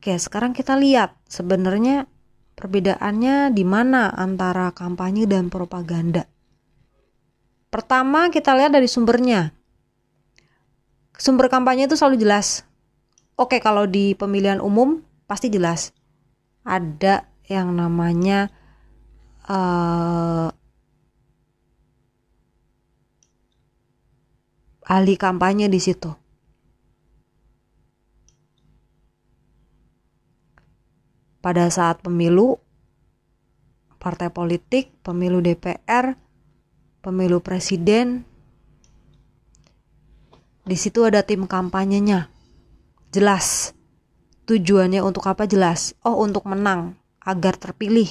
Oke, sekarang kita lihat sebenarnya perbedaannya di mana antara kampanye dan propaganda. Pertama, kita lihat dari sumbernya. Sumber kampanye itu selalu jelas. Oke, kalau di pemilihan umum pasti jelas. Ada yang namanya uh, ahli kampanye di situ. Pada saat pemilu, partai politik, pemilu DPR, pemilu presiden, di situ ada tim kampanyenya. Jelas. Tujuannya untuk apa jelas? Oh, untuk menang agar terpilih.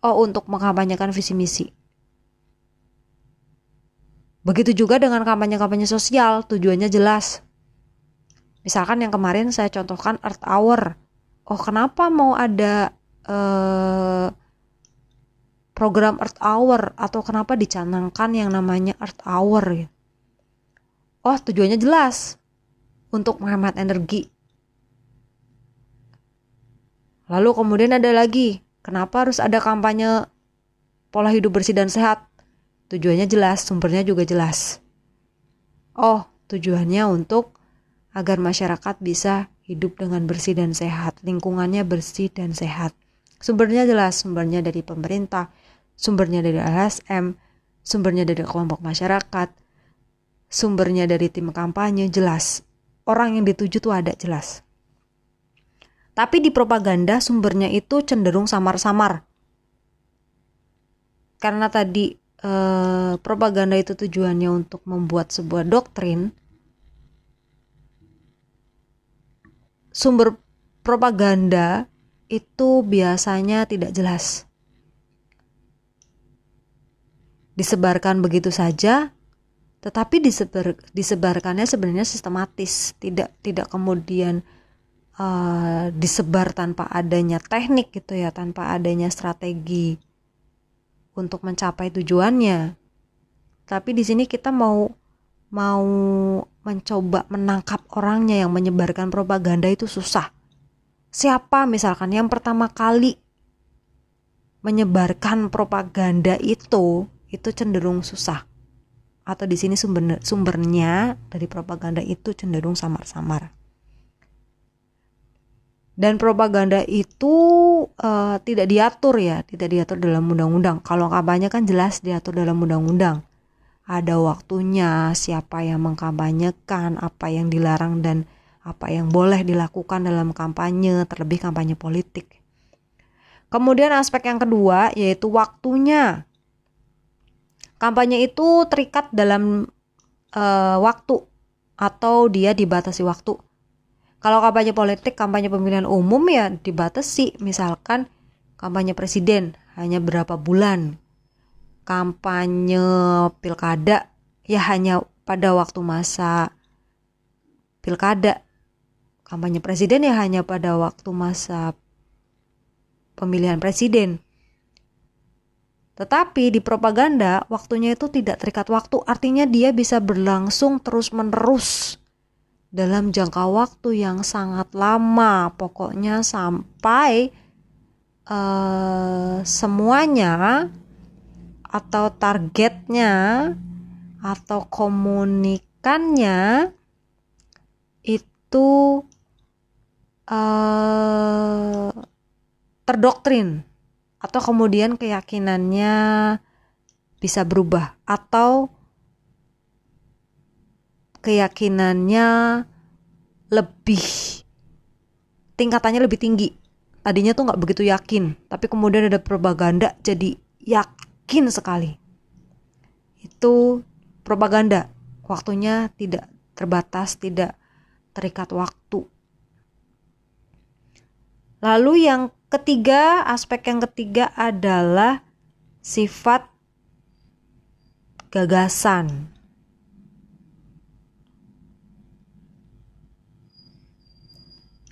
Oh, untuk mengkampanyekan visi misi. Begitu juga dengan kampanye-kampanye sosial, tujuannya jelas. Misalkan yang kemarin saya contohkan Earth Hour oh kenapa mau ada uh, program Earth Hour atau kenapa dicanangkan yang namanya Earth Hour gitu. Oh tujuannya jelas untuk menghemat energi. Lalu kemudian ada lagi, kenapa harus ada kampanye pola hidup bersih dan sehat? Tujuannya jelas, sumbernya juga jelas. Oh, tujuannya untuk agar masyarakat bisa hidup dengan bersih dan sehat, lingkungannya bersih dan sehat. Sumbernya jelas, sumbernya dari pemerintah, sumbernya dari LSM, sumbernya dari kelompok masyarakat, sumbernya dari tim kampanye, jelas. Orang yang dituju tuh ada jelas. Tapi di propaganda sumbernya itu cenderung samar-samar. Karena tadi eh, propaganda itu tujuannya untuk membuat sebuah doktrin, sumber propaganda itu biasanya tidak jelas. Disebarkan begitu saja, tetapi disebar, disebarkannya sebenarnya sistematis, tidak tidak kemudian uh, disebar tanpa adanya teknik gitu ya, tanpa adanya strategi untuk mencapai tujuannya. Tapi di sini kita mau mau mencoba menangkap orangnya yang menyebarkan propaganda itu susah. Siapa misalkan yang pertama kali menyebarkan propaganda itu itu cenderung susah. Atau di sini sumber sumbernya dari propaganda itu cenderung samar-samar. Dan propaganda itu uh, tidak diatur ya, tidak diatur dalam undang-undang. Kalau kampanye kan jelas diatur dalam undang-undang. Ada waktunya, siapa yang mengkampanyekan, apa yang dilarang dan apa yang boleh dilakukan dalam kampanye, terlebih kampanye politik. Kemudian aspek yang kedua yaitu waktunya. Kampanye itu terikat dalam uh, waktu atau dia dibatasi waktu. Kalau kampanye politik, kampanye pemilihan umum ya dibatasi. Misalkan kampanye presiden hanya berapa bulan. Kampanye pilkada ya hanya pada waktu masa pilkada. Kampanye presiden ya hanya pada waktu masa pemilihan presiden. Tetapi di propaganda waktunya itu tidak terikat waktu, artinya dia bisa berlangsung terus-menerus dalam jangka waktu yang sangat lama, pokoknya sampai uh, semuanya atau targetnya atau komunikannya itu uh, terdoktrin atau kemudian keyakinannya bisa berubah atau keyakinannya lebih tingkatannya lebih tinggi. Tadinya tuh nggak begitu yakin tapi kemudian ada propaganda jadi yakin sekali. Itu propaganda. Waktunya tidak terbatas tidak terikat waktu. Lalu yang ketiga aspek yang ketiga adalah sifat gagasan.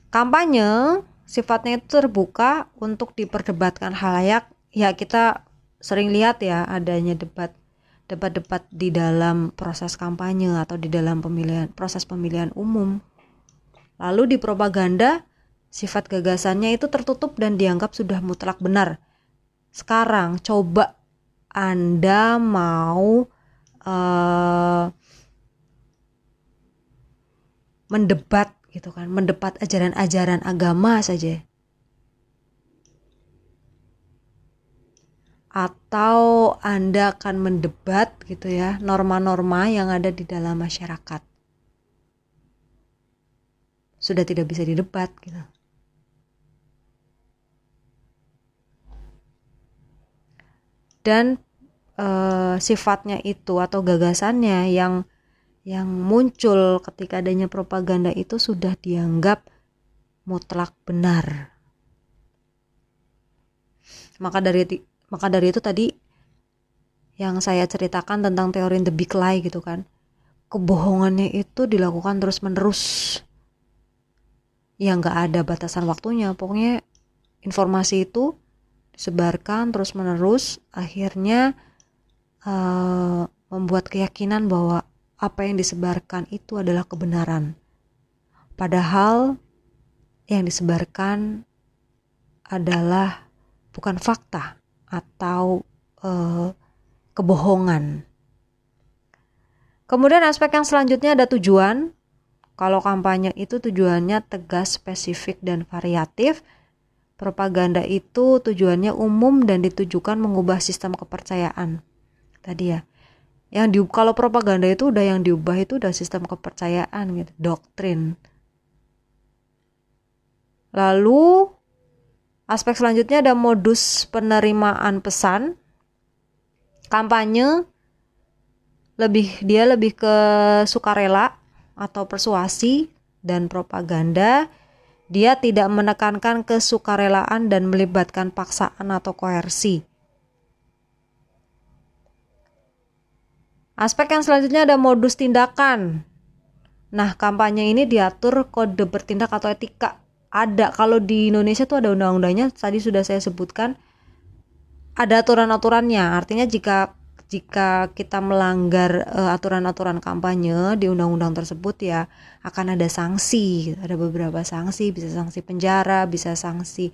Kampanye sifatnya itu terbuka untuk diperdebatkan halayak. Ya kita sering lihat ya adanya debat debat-debat di dalam proses kampanye atau di dalam pemilihan proses pemilihan umum. Lalu di propaganda sifat gagasannya itu tertutup dan dianggap sudah mutlak benar. Sekarang coba Anda mau uh, mendebat gitu kan mendebat ajaran-ajaran agama saja atau Anda akan mendebat gitu ya norma-norma yang ada di dalam masyarakat sudah tidak bisa didebat gitu dan e, sifatnya itu atau gagasannya yang yang muncul ketika adanya propaganda itu sudah dianggap mutlak benar. Maka dari maka dari itu tadi yang saya ceritakan tentang teori the big lie gitu kan. Kebohongannya itu dilakukan terus-menerus. yang nggak ada batasan waktunya. Pokoknya informasi itu disebarkan terus-menerus akhirnya uh, membuat keyakinan bahwa apa yang disebarkan itu adalah kebenaran. Padahal yang disebarkan adalah bukan fakta atau uh, kebohongan. Kemudian aspek yang selanjutnya ada tujuan. Kalau kampanye itu tujuannya tegas, spesifik, dan variatif. Propaganda itu tujuannya umum dan ditujukan mengubah sistem kepercayaan. Tadi ya, yang di kalau propaganda itu udah yang diubah itu udah sistem kepercayaan gitu, doktrin. Lalu aspek selanjutnya ada modus penerimaan pesan. Kampanye lebih dia lebih ke sukarela atau persuasi dan propaganda. Dia tidak menekankan kesukarelaan dan melibatkan paksaan atau koersi. Aspek yang selanjutnya ada modus tindakan. Nah, kampanye ini diatur kode bertindak atau etika ada kalau di Indonesia tuh ada undang-undangnya tadi sudah saya sebutkan. Ada aturan-aturannya artinya jika jika kita melanggar uh, aturan-aturan kampanye di undang-undang tersebut ya akan ada sanksi ada beberapa sanksi bisa sanksi penjara bisa sanksi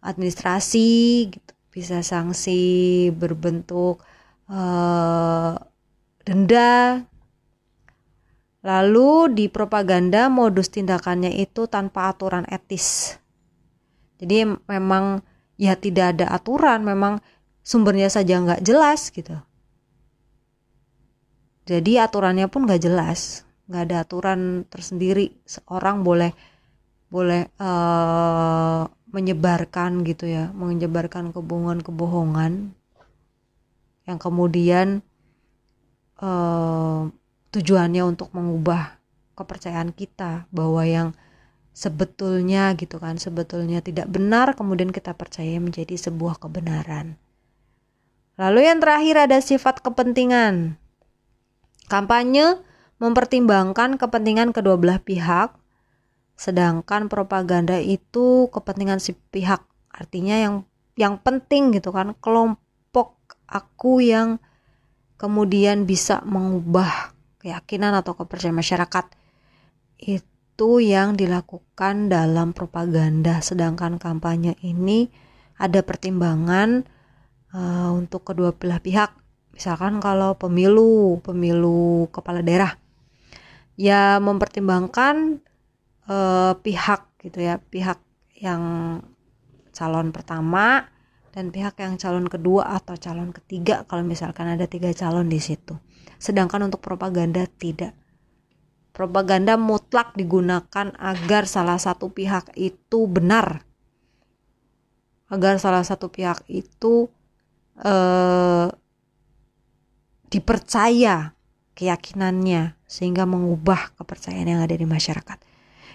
administrasi gitu bisa sanksi berbentuk uh, denda Lalu di propaganda modus tindakannya itu tanpa aturan etis. Jadi memang ya tidak ada aturan, memang sumbernya saja nggak jelas gitu. Jadi aturannya pun nggak jelas, nggak ada aturan tersendiri. Seorang boleh boleh uh, menyebarkan gitu ya, menyebarkan kebohongan-kebohongan yang kemudian uh, tujuannya untuk mengubah kepercayaan kita bahwa yang sebetulnya gitu kan sebetulnya tidak benar kemudian kita percaya menjadi sebuah kebenaran. Lalu yang terakhir ada sifat kepentingan. Kampanye mempertimbangkan kepentingan kedua belah pihak sedangkan propaganda itu kepentingan si pihak. Artinya yang yang penting gitu kan kelompok aku yang kemudian bisa mengubah keyakinan atau kepercayaan masyarakat itu yang dilakukan dalam propaganda. Sedangkan kampanye ini ada pertimbangan uh, untuk kedua belah pihak. Misalkan kalau pemilu pemilu kepala daerah. Ya mempertimbangkan uh, pihak gitu ya pihak yang calon pertama dan pihak yang calon kedua atau calon ketiga kalau misalkan ada tiga calon di situ sedangkan untuk propaganda tidak. Propaganda mutlak digunakan agar salah satu pihak itu benar, agar salah satu pihak itu eh, dipercaya keyakinannya sehingga mengubah kepercayaan yang ada di masyarakat.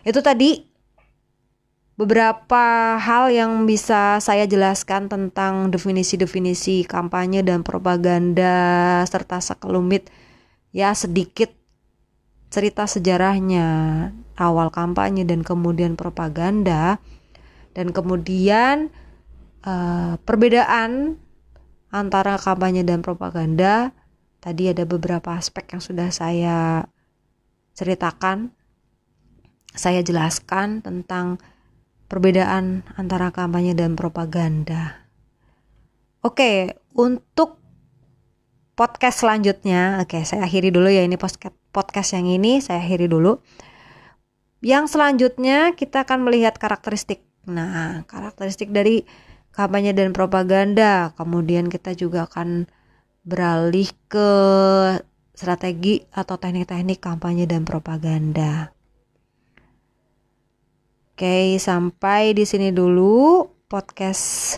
Itu tadi beberapa hal yang bisa saya jelaskan tentang definisi-definisi kampanye dan propaganda serta sekelumit ya sedikit cerita sejarahnya. Awal kampanye dan kemudian propaganda dan kemudian uh, perbedaan antara kampanye dan propaganda. Tadi ada beberapa aspek yang sudah saya ceritakan saya jelaskan tentang perbedaan antara kampanye dan propaganda. Oke, untuk podcast selanjutnya, oke saya akhiri dulu ya ini podcast yang ini saya akhiri dulu. Yang selanjutnya kita akan melihat karakteristik. Nah, karakteristik dari kampanye dan propaganda. Kemudian kita juga akan beralih ke strategi atau teknik-teknik kampanye dan propaganda. Oke, sampai di sini dulu podcast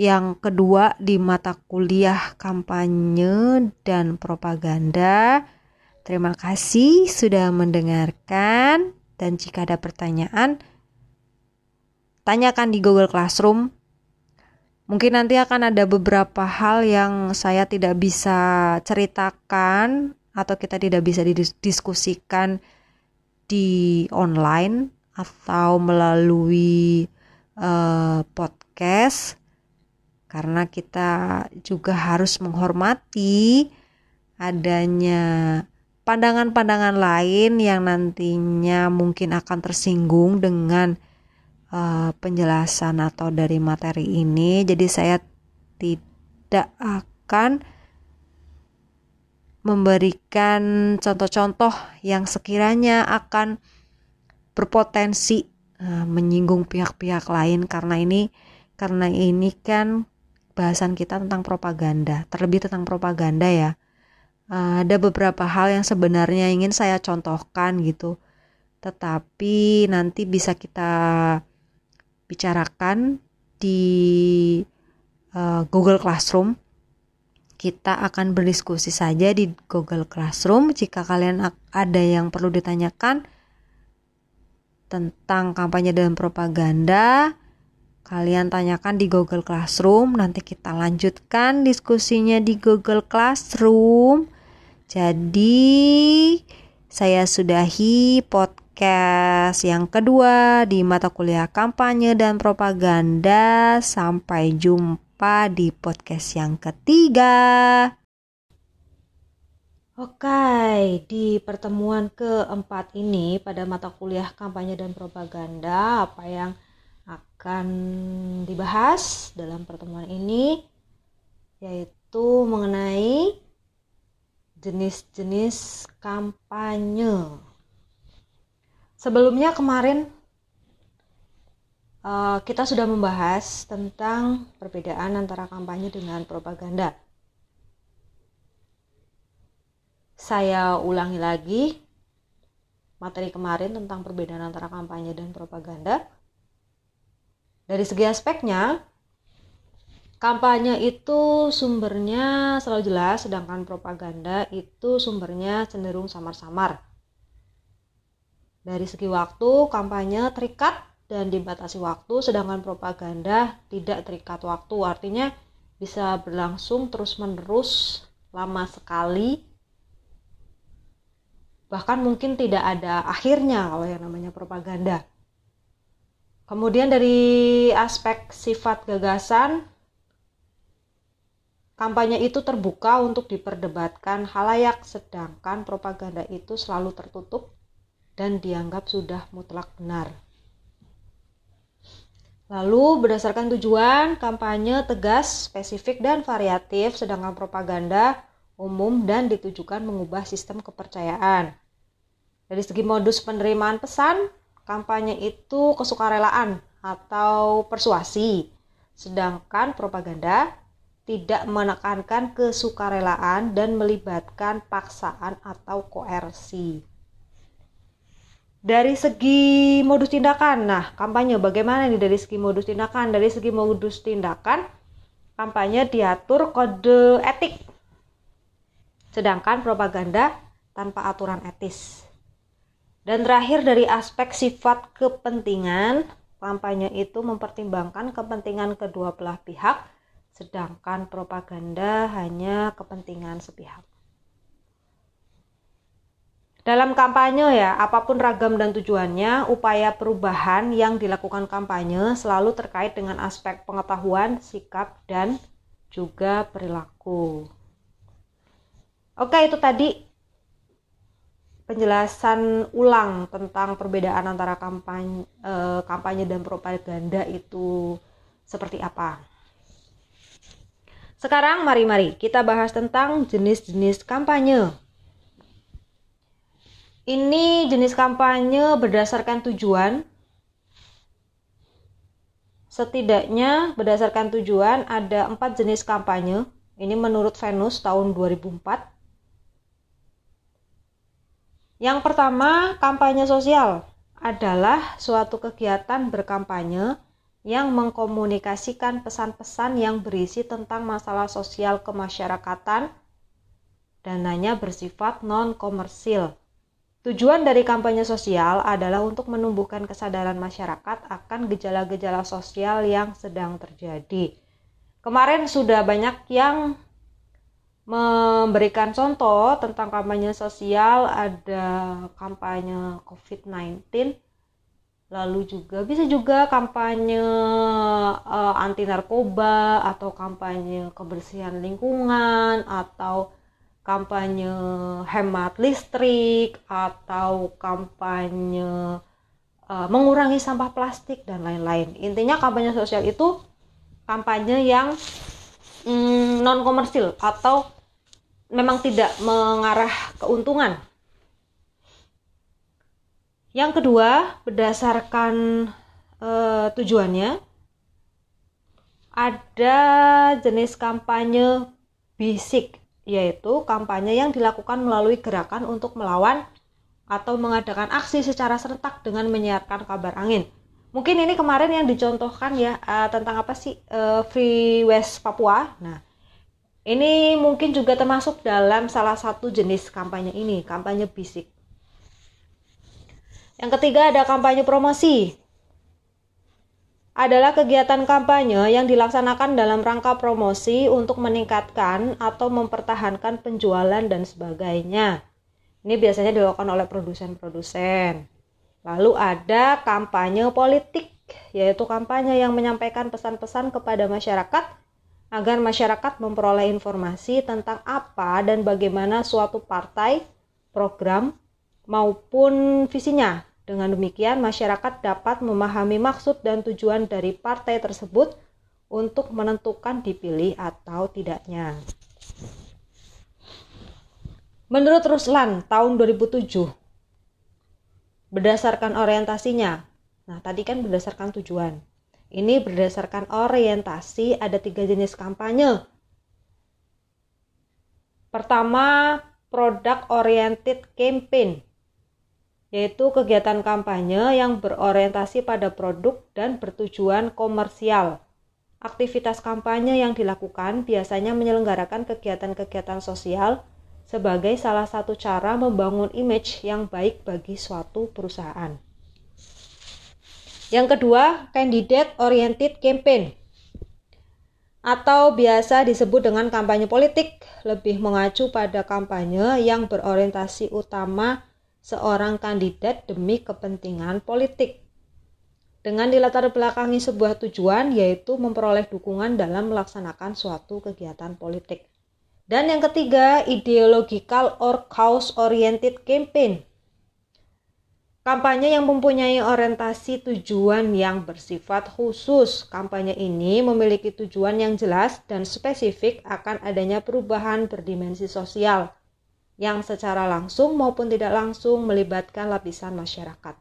yang kedua di mata kuliah kampanye dan propaganda. Terima kasih sudah mendengarkan dan jika ada pertanyaan tanyakan di Google Classroom. Mungkin nanti akan ada beberapa hal yang saya tidak bisa ceritakan atau kita tidak bisa didiskusikan di online atau melalui uh, podcast karena kita juga harus menghormati adanya pandangan-pandangan lain yang nantinya mungkin akan tersinggung dengan uh, penjelasan atau dari materi ini. Jadi saya tidak akan memberikan contoh-contoh yang sekiranya akan berpotensi uh, menyinggung pihak-pihak lain karena ini karena ini kan bahasan kita tentang propaganda, terlebih tentang propaganda ya. Uh, ada beberapa hal yang sebenarnya ingin saya contohkan gitu. Tetapi nanti bisa kita bicarakan di uh, Google Classroom. Kita akan berdiskusi saja di Google Classroom. Jika kalian ada yang perlu ditanyakan tentang kampanye dan propaganda, Kalian tanyakan di Google Classroom, nanti kita lanjutkan diskusinya di Google Classroom. Jadi, saya sudahi podcast yang kedua di mata kuliah kampanye dan propaganda. Sampai jumpa di podcast yang ketiga. Oke, di pertemuan keempat ini pada mata kuliah kampanye dan propaganda, apa yang akan dibahas dalam pertemuan ini yaitu mengenai jenis-jenis kampanye. Sebelumnya kemarin uh, kita sudah membahas tentang perbedaan antara kampanye dengan propaganda. Saya ulangi lagi materi kemarin tentang perbedaan antara kampanye dan propaganda dari segi aspeknya, kampanye itu sumbernya selalu jelas, sedangkan propaganda itu sumbernya cenderung samar-samar. Dari segi waktu, kampanye terikat dan dibatasi waktu, sedangkan propaganda tidak terikat waktu. Artinya bisa berlangsung terus-menerus lama sekali. Bahkan mungkin tidak ada akhirnya kalau yang namanya propaganda. Kemudian dari aspek sifat gagasan, kampanye itu terbuka untuk diperdebatkan halayak, sedangkan propaganda itu selalu tertutup dan dianggap sudah mutlak benar. Lalu berdasarkan tujuan, kampanye tegas, spesifik, dan variatif, sedangkan propaganda umum dan ditujukan mengubah sistem kepercayaan. Dari segi modus penerimaan pesan, Kampanye itu kesukarelaan atau persuasi, sedangkan propaganda tidak menekankan kesukarelaan dan melibatkan paksaan atau koersi. Dari segi modus tindakan, nah kampanye bagaimana nih dari segi modus tindakan? Dari segi modus tindakan, kampanye diatur kode etik, sedangkan propaganda tanpa aturan etis. Dan terakhir dari aspek sifat kepentingan, kampanye itu mempertimbangkan kepentingan kedua belah pihak, sedangkan propaganda hanya kepentingan sepihak. Dalam kampanye ya, apa pun ragam dan tujuannya, upaya perubahan yang dilakukan kampanye selalu terkait dengan aspek pengetahuan, sikap, dan juga perilaku. Oke, itu tadi penjelasan ulang tentang perbedaan antara kampanye, eh, kampanye dan propaganda itu seperti apa. Sekarang mari-mari kita bahas tentang jenis-jenis kampanye. Ini jenis kampanye berdasarkan tujuan. Setidaknya berdasarkan tujuan ada empat jenis kampanye. Ini menurut Venus tahun 2004 yang pertama, kampanye sosial adalah suatu kegiatan berkampanye yang mengkomunikasikan pesan-pesan yang berisi tentang masalah sosial kemasyarakatan dan hanya bersifat non-komersil. Tujuan dari kampanye sosial adalah untuk menumbuhkan kesadaran masyarakat akan gejala-gejala sosial yang sedang terjadi. Kemarin sudah banyak yang memberikan contoh tentang kampanye sosial ada kampanye COVID-19 lalu juga bisa juga kampanye uh, anti narkoba atau kampanye kebersihan lingkungan atau kampanye hemat listrik atau kampanye uh, mengurangi sampah plastik dan lain-lain. Intinya kampanye sosial itu kampanye yang mm, non komersil atau memang tidak mengarah keuntungan. Yang kedua, berdasarkan uh, tujuannya, ada jenis kampanye bisik, yaitu kampanye yang dilakukan melalui gerakan untuk melawan atau mengadakan aksi secara serentak dengan menyiarkan kabar angin. Mungkin ini kemarin yang dicontohkan ya uh, tentang apa sih uh, Free West Papua. Nah, ini mungkin juga termasuk dalam salah satu jenis kampanye ini, kampanye bisik. Yang ketiga ada kampanye promosi adalah kegiatan kampanye yang dilaksanakan dalam rangka promosi untuk meningkatkan atau mempertahankan penjualan dan sebagainya. Ini biasanya dilakukan oleh produsen-produsen. Lalu ada kampanye politik, yaitu kampanye yang menyampaikan pesan-pesan kepada masyarakat agar masyarakat memperoleh informasi tentang apa dan bagaimana suatu partai, program, maupun visinya dengan demikian, masyarakat dapat memahami maksud dan tujuan dari partai tersebut untuk menentukan dipilih atau tidaknya. Menurut Ruslan tahun 2007, berdasarkan orientasinya, nah tadi kan berdasarkan tujuan, ini berdasarkan orientasi ada tiga jenis kampanye. Pertama, product oriented campaign yaitu kegiatan kampanye yang berorientasi pada produk dan bertujuan komersial. Aktivitas kampanye yang dilakukan biasanya menyelenggarakan kegiatan-kegiatan sosial sebagai salah satu cara membangun image yang baik bagi suatu perusahaan. Yang kedua, candidate oriented campaign atau biasa disebut dengan kampanye politik, lebih mengacu pada kampanye yang berorientasi utama seorang kandidat demi kepentingan politik. Dengan dilatar belakangi sebuah tujuan yaitu memperoleh dukungan dalam melaksanakan suatu kegiatan politik. Dan yang ketiga, ideological or cause oriented campaign. Kampanye yang mempunyai orientasi tujuan yang bersifat khusus. Kampanye ini memiliki tujuan yang jelas dan spesifik akan adanya perubahan berdimensi sosial yang secara langsung maupun tidak langsung melibatkan lapisan masyarakat.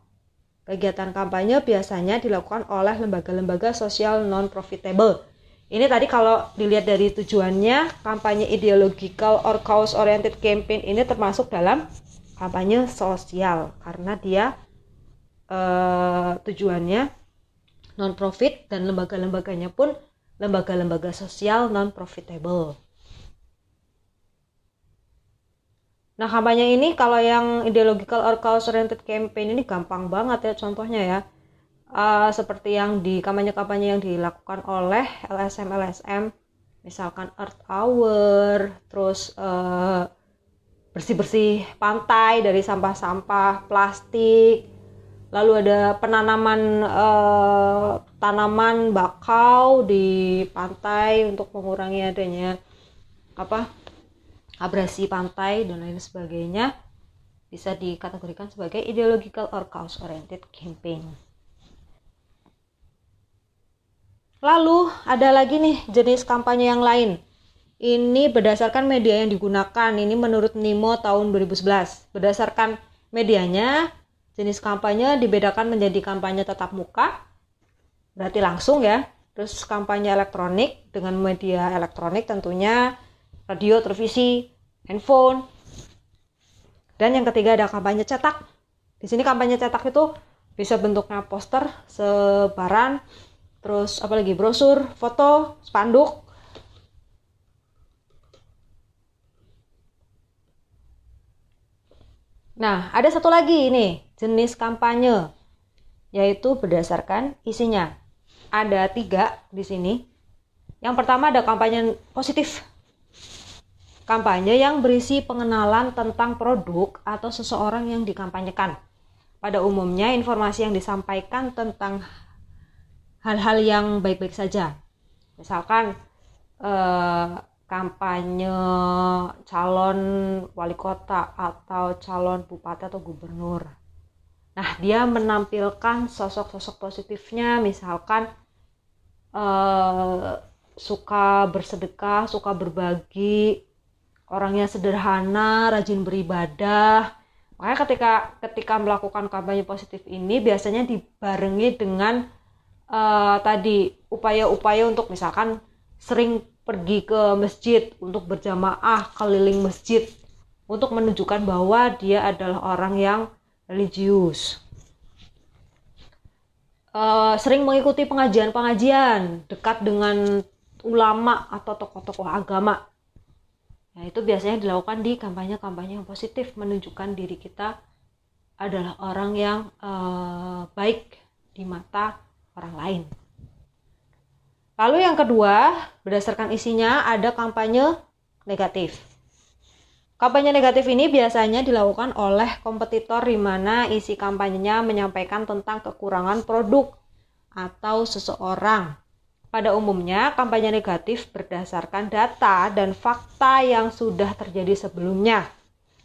Kegiatan kampanye biasanya dilakukan oleh lembaga-lembaga sosial non-profitable. Ini tadi kalau dilihat dari tujuannya, kampanye ideological or cause oriented campaign ini termasuk dalam kampanye sosial karena dia eh, tujuannya non-profit dan lembaga-lembaganya pun lembaga-lembaga sosial non-profitable. Nah, kampanye ini kalau yang ideological or cause oriented campaign ini gampang banget ya contohnya ya. Uh, seperti yang di kampanye-kampanye yang dilakukan oleh LSM-LSM, misalkan Earth Hour, terus uh, bersih-bersih pantai dari sampah-sampah plastik, lalu ada penanaman uh, tanaman bakau di pantai untuk mengurangi adanya apa abrasi pantai dan lain sebagainya bisa dikategorikan sebagai ideological or cause oriented campaign. Lalu ada lagi nih jenis kampanye yang lain. Ini berdasarkan media yang digunakan. Ini menurut Nimo tahun 2011. Berdasarkan medianya, jenis kampanye dibedakan menjadi kampanye tatap muka, berarti langsung ya. Terus kampanye elektronik dengan media elektronik tentunya radio, televisi, handphone. Dan yang ketiga ada kampanye cetak. Di sini kampanye cetak itu bisa bentuknya poster, sebaran, terus apalagi brosur, foto, spanduk. Nah, ada satu lagi ini, jenis kampanye, yaitu berdasarkan isinya. Ada tiga di sini. Yang pertama ada kampanye positif Kampanye yang berisi pengenalan tentang produk atau seseorang yang dikampanyekan. Pada umumnya, informasi yang disampaikan tentang hal-hal yang baik-baik saja. Misalkan, eh, kampanye calon wali kota atau calon bupati atau gubernur. Nah, dia menampilkan sosok-sosok positifnya, misalkan uh, suka bersedekah, suka berbagi, orangnya sederhana, rajin beribadah. Makanya ketika ketika melakukan kampanye positif ini biasanya dibarengi dengan uh, tadi upaya-upaya untuk misalkan sering pergi ke masjid untuk berjamaah keliling masjid untuk menunjukkan bahwa dia adalah orang yang religius. Uh, sering mengikuti pengajian-pengajian dekat dengan ulama atau tokoh-tokoh agama. Nah, itu biasanya dilakukan di kampanye-kampanye yang positif menunjukkan diri kita adalah orang yang uh, baik di mata orang lain. Lalu yang kedua, berdasarkan isinya ada kampanye negatif. Kampanye negatif ini biasanya dilakukan oleh kompetitor di mana isi kampanyenya menyampaikan tentang kekurangan produk atau seseorang. Pada umumnya, kampanye negatif berdasarkan data dan fakta yang sudah terjadi sebelumnya.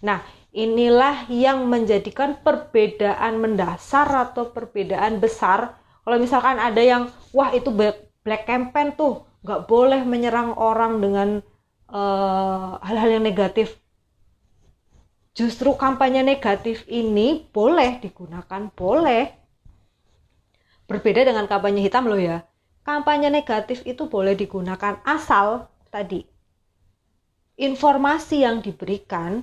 Nah, inilah yang menjadikan perbedaan mendasar atau perbedaan besar. Kalau misalkan ada yang, wah itu black campaign tuh nggak boleh menyerang orang dengan eh, hal-hal uh, yang negatif. Justru kampanye negatif ini boleh digunakan boleh. Berbeda dengan kampanye hitam loh ya. Kampanye negatif itu boleh digunakan asal tadi informasi yang diberikan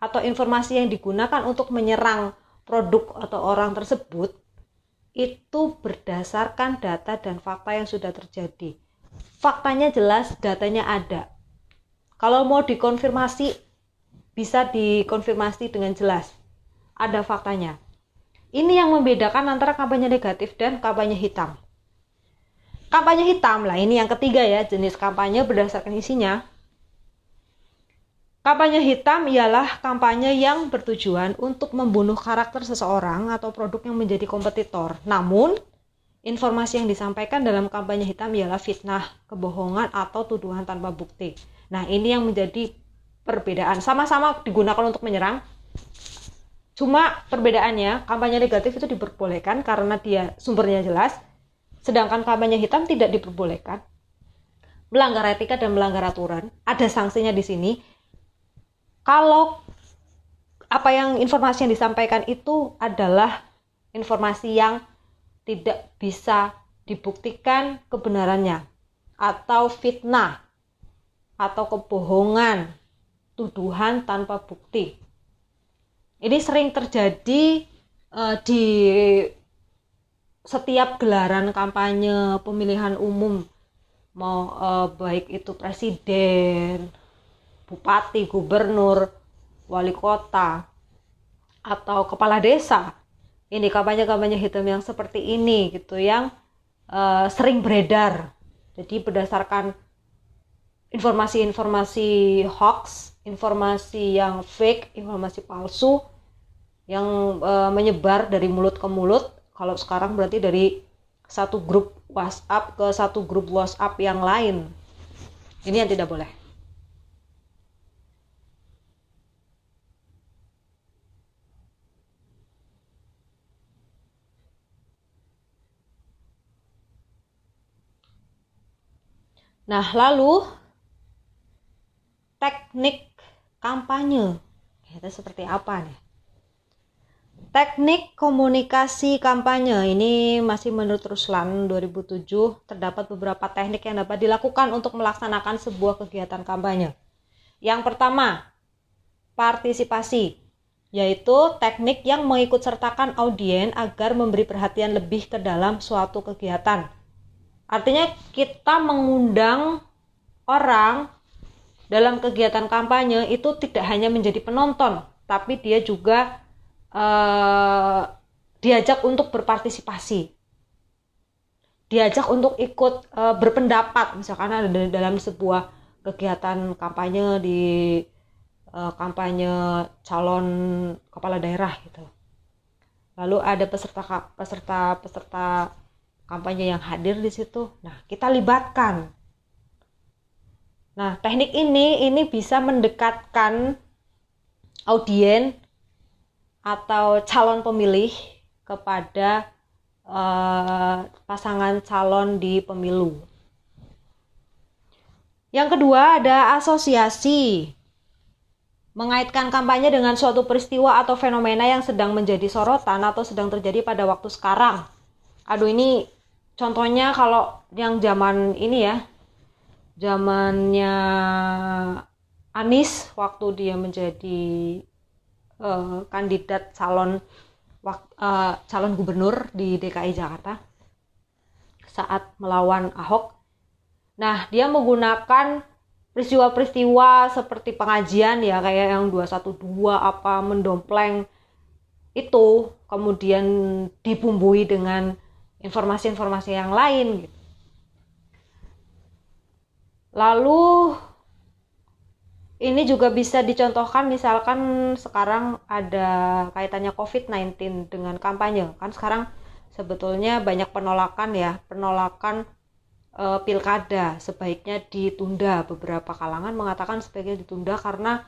atau informasi yang digunakan untuk menyerang produk atau orang tersebut itu berdasarkan data dan fakta yang sudah terjadi. Faktanya jelas, datanya ada. Kalau mau dikonfirmasi, bisa dikonfirmasi dengan jelas. Ada faktanya. Ini yang membedakan antara kampanye negatif dan kampanye hitam. Kampanye hitam lah, ini yang ketiga ya, jenis kampanye berdasarkan isinya. Kampanye hitam ialah kampanye yang bertujuan untuk membunuh karakter seseorang atau produk yang menjadi kompetitor. Namun, informasi yang disampaikan dalam kampanye hitam ialah fitnah, kebohongan, atau tuduhan tanpa bukti. Nah, ini yang menjadi perbedaan. Sama-sama digunakan untuk menyerang. Cuma perbedaannya, kampanye negatif itu diperbolehkan karena dia sumbernya jelas, sedangkan kampanye hitam tidak diperbolehkan. Melanggar etika dan melanggar aturan, ada sanksinya di sini kalau apa yang informasi yang disampaikan itu adalah informasi yang tidak bisa dibuktikan kebenarannya atau fitnah atau kebohongan, tuduhan tanpa bukti. Ini sering terjadi uh, di setiap gelaran kampanye pemilihan umum mau uh, baik itu presiden, bupati, gubernur, wali kota, atau kepala desa. Ini kampanye-kampanye hitam yang seperti ini gitu yang uh, sering beredar. Jadi berdasarkan informasi-informasi hoax, informasi yang fake, informasi palsu yang uh, menyebar dari mulut ke mulut. Kalau sekarang berarti dari satu grup WhatsApp ke satu grup WhatsApp yang lain. Ini yang tidak boleh. Nah, lalu teknik kampanye itu seperti apa nih? Teknik komunikasi kampanye ini masih menurut Ruslan 2007 terdapat beberapa teknik yang dapat dilakukan untuk melaksanakan sebuah kegiatan kampanye. Yang pertama, partisipasi, yaitu teknik yang mengikut sertakan audien agar memberi perhatian lebih ke dalam suatu kegiatan Artinya kita mengundang orang dalam kegiatan kampanye itu tidak hanya menjadi penonton, tapi dia juga uh, diajak untuk berpartisipasi. Diajak untuk ikut uh, berpendapat, misalkan ada dalam sebuah kegiatan kampanye di uh, kampanye calon kepala daerah gitu. Lalu ada peserta peserta peserta kampanye yang hadir di situ. Nah, kita libatkan. Nah, teknik ini ini bisa mendekatkan audien atau calon pemilih kepada uh, pasangan calon di pemilu. Yang kedua ada asosiasi. Mengaitkan kampanye dengan suatu peristiwa atau fenomena yang sedang menjadi sorotan atau sedang terjadi pada waktu sekarang. Aduh ini contohnya kalau yang zaman ini ya, zamannya Anies waktu dia menjadi uh, kandidat calon uh, calon gubernur di DKI Jakarta saat melawan Ahok. Nah, dia menggunakan peristiwa-peristiwa seperti pengajian ya kayak yang 212 apa mendompleng itu kemudian dibumbui dengan informasi-informasi yang lain gitu. Lalu ini juga bisa dicontohkan misalkan sekarang ada kaitannya COVID-19 dengan kampanye. Kan sekarang sebetulnya banyak penolakan ya, penolakan e, pilkada sebaiknya ditunda. Beberapa kalangan mengatakan sebaiknya ditunda karena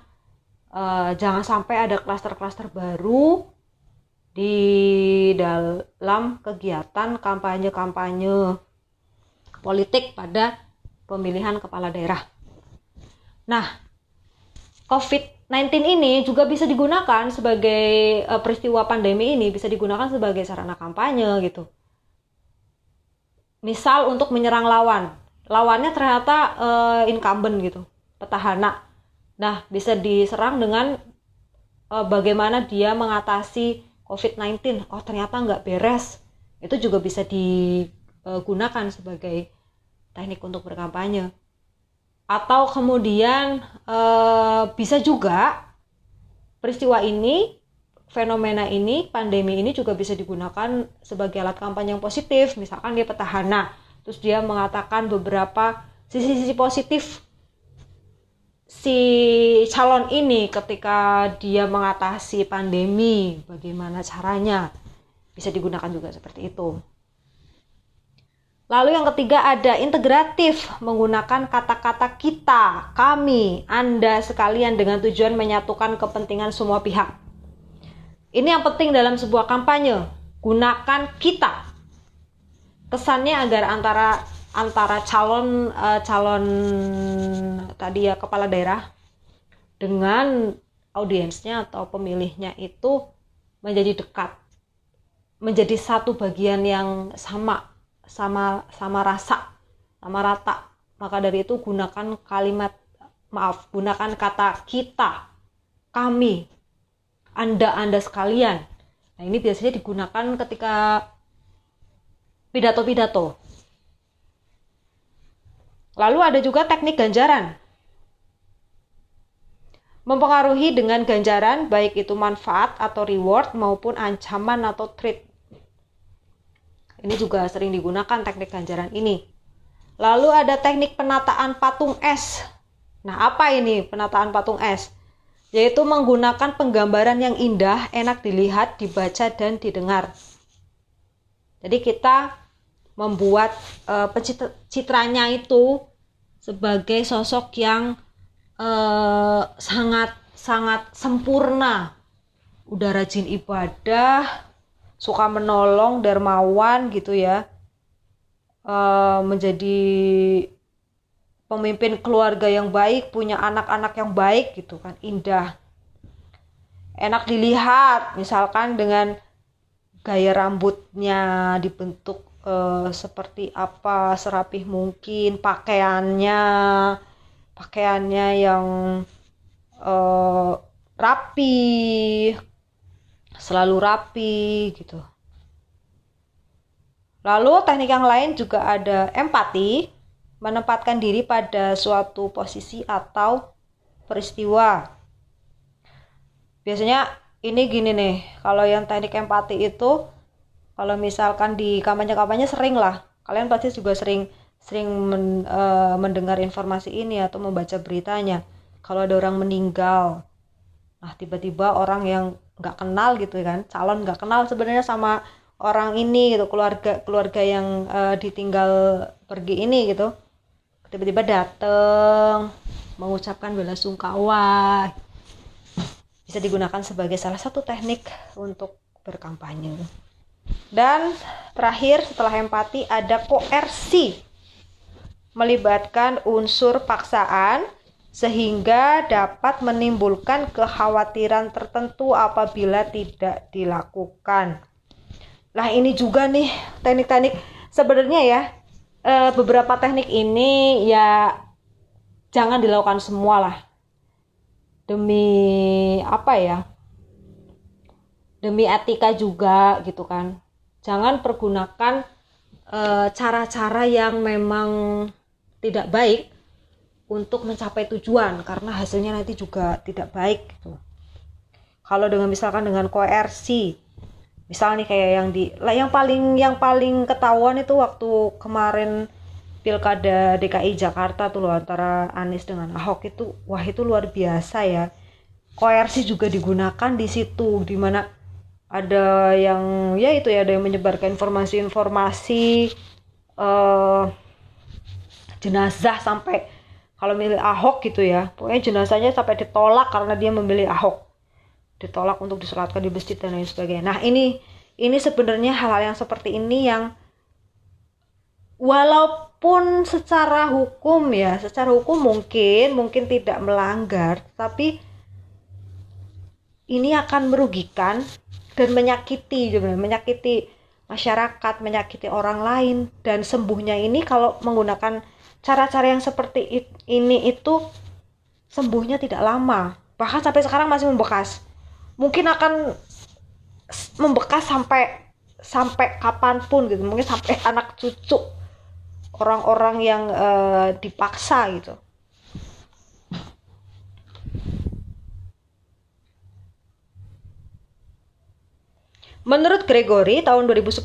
e, jangan sampai ada klaster-klaster baru di dalam kegiatan kampanye-kampanye politik pada pemilihan kepala daerah. Nah, COVID-19 ini juga bisa digunakan sebagai uh, peristiwa pandemi ini bisa digunakan sebagai sarana kampanye gitu. Misal untuk menyerang lawan, lawannya ternyata uh, incumbent gitu, petahana. Nah, bisa diserang dengan uh, bagaimana dia mengatasi COVID-19. Oh, ternyata nggak beres. Itu juga bisa digunakan sebagai teknik untuk berkampanye atau kemudian e, bisa juga peristiwa ini fenomena ini pandemi ini juga bisa digunakan sebagai alat kampanye yang positif misalkan dia petahana terus dia mengatakan beberapa sisi-sisi positif si calon ini ketika dia mengatasi pandemi bagaimana caranya bisa digunakan juga seperti itu Lalu yang ketiga ada integratif menggunakan kata-kata kita, kami, Anda sekalian dengan tujuan menyatukan kepentingan semua pihak. Ini yang penting dalam sebuah kampanye. Gunakan kita. Kesannya agar antara antara calon uh, calon tadi ya kepala daerah dengan audiensnya atau pemilihnya itu menjadi dekat. Menjadi satu bagian yang sama sama sama rasa sama rata maka dari itu gunakan kalimat maaf gunakan kata kita kami anda anda sekalian nah ini biasanya digunakan ketika pidato-pidato lalu ada juga teknik ganjaran mempengaruhi dengan ganjaran baik itu manfaat atau reward maupun ancaman atau treat ini juga sering digunakan teknik ganjaran ini. Lalu ada teknik penataan patung es. Nah, apa ini penataan patung es? Yaitu menggunakan penggambaran yang indah, enak dilihat, dibaca, dan didengar. Jadi kita membuat uh, pencitranya itu sebagai sosok yang uh, sangat sangat sempurna. Udah rajin ibadah, suka menolong dermawan gitu ya uh, menjadi pemimpin keluarga yang baik punya anak-anak yang baik gitu kan indah enak dilihat misalkan dengan gaya rambutnya dibentuk uh, seperti apa serapih mungkin pakaiannya pakaiannya yang uh, rapi selalu rapi gitu. Lalu teknik yang lain juga ada empati, menempatkan diri pada suatu posisi atau peristiwa. Biasanya ini gini nih, kalau yang teknik empati itu kalau misalkan di kampanye-kampanye sering lah, kalian pasti juga sering sering men, e, mendengar informasi ini atau membaca beritanya. Kalau ada orang meninggal, nah tiba-tiba orang yang nggak kenal gitu kan calon nggak kenal sebenarnya sama orang ini gitu keluarga keluarga yang uh, ditinggal pergi ini gitu tiba-tiba datang mengucapkan bela sungkawa bisa digunakan sebagai salah satu teknik untuk berkampanye. Dan terakhir setelah empati ada koersi melibatkan unsur paksaan sehingga dapat menimbulkan kekhawatiran tertentu apabila tidak dilakukan. Nah, ini juga nih teknik-teknik sebenarnya ya eh, beberapa teknik ini ya jangan dilakukan semua lah. Demi apa ya? Demi etika juga gitu kan. Jangan pergunakan eh, cara-cara e, yang memang tidak baik untuk mencapai tujuan karena hasilnya nanti juga tidak baik gitu. Kalau dengan misalkan dengan koersi, misalnya kayak yang di lah yang paling yang paling ketahuan itu waktu kemarin pilkada DKI Jakarta tuh loh antara Anies dengan Ahok itu wah itu luar biasa ya. Koersi juga digunakan di situ di mana ada yang ya itu ya ada yang menyebarkan informasi-informasi uh, jenazah sampai kalau milih Ahok gitu ya. Pokoknya jenazahnya sampai ditolak karena dia memilih Ahok. Ditolak untuk disolatkan di masjid dan lain sebagainya. Nah ini ini sebenarnya hal-hal yang seperti ini yang walaupun secara hukum ya secara hukum mungkin mungkin tidak melanggar tapi ini akan merugikan dan menyakiti juga menyakiti masyarakat menyakiti orang lain. Dan sembuhnya ini kalau menggunakan cara-cara yang seperti ini itu sembuhnya tidak lama. Bahkan sampai sekarang masih membekas. Mungkin akan membekas sampai sampai kapan pun gitu. Mungkin sampai anak cucu orang-orang yang uh, dipaksa gitu Menurut Gregory tahun 2010,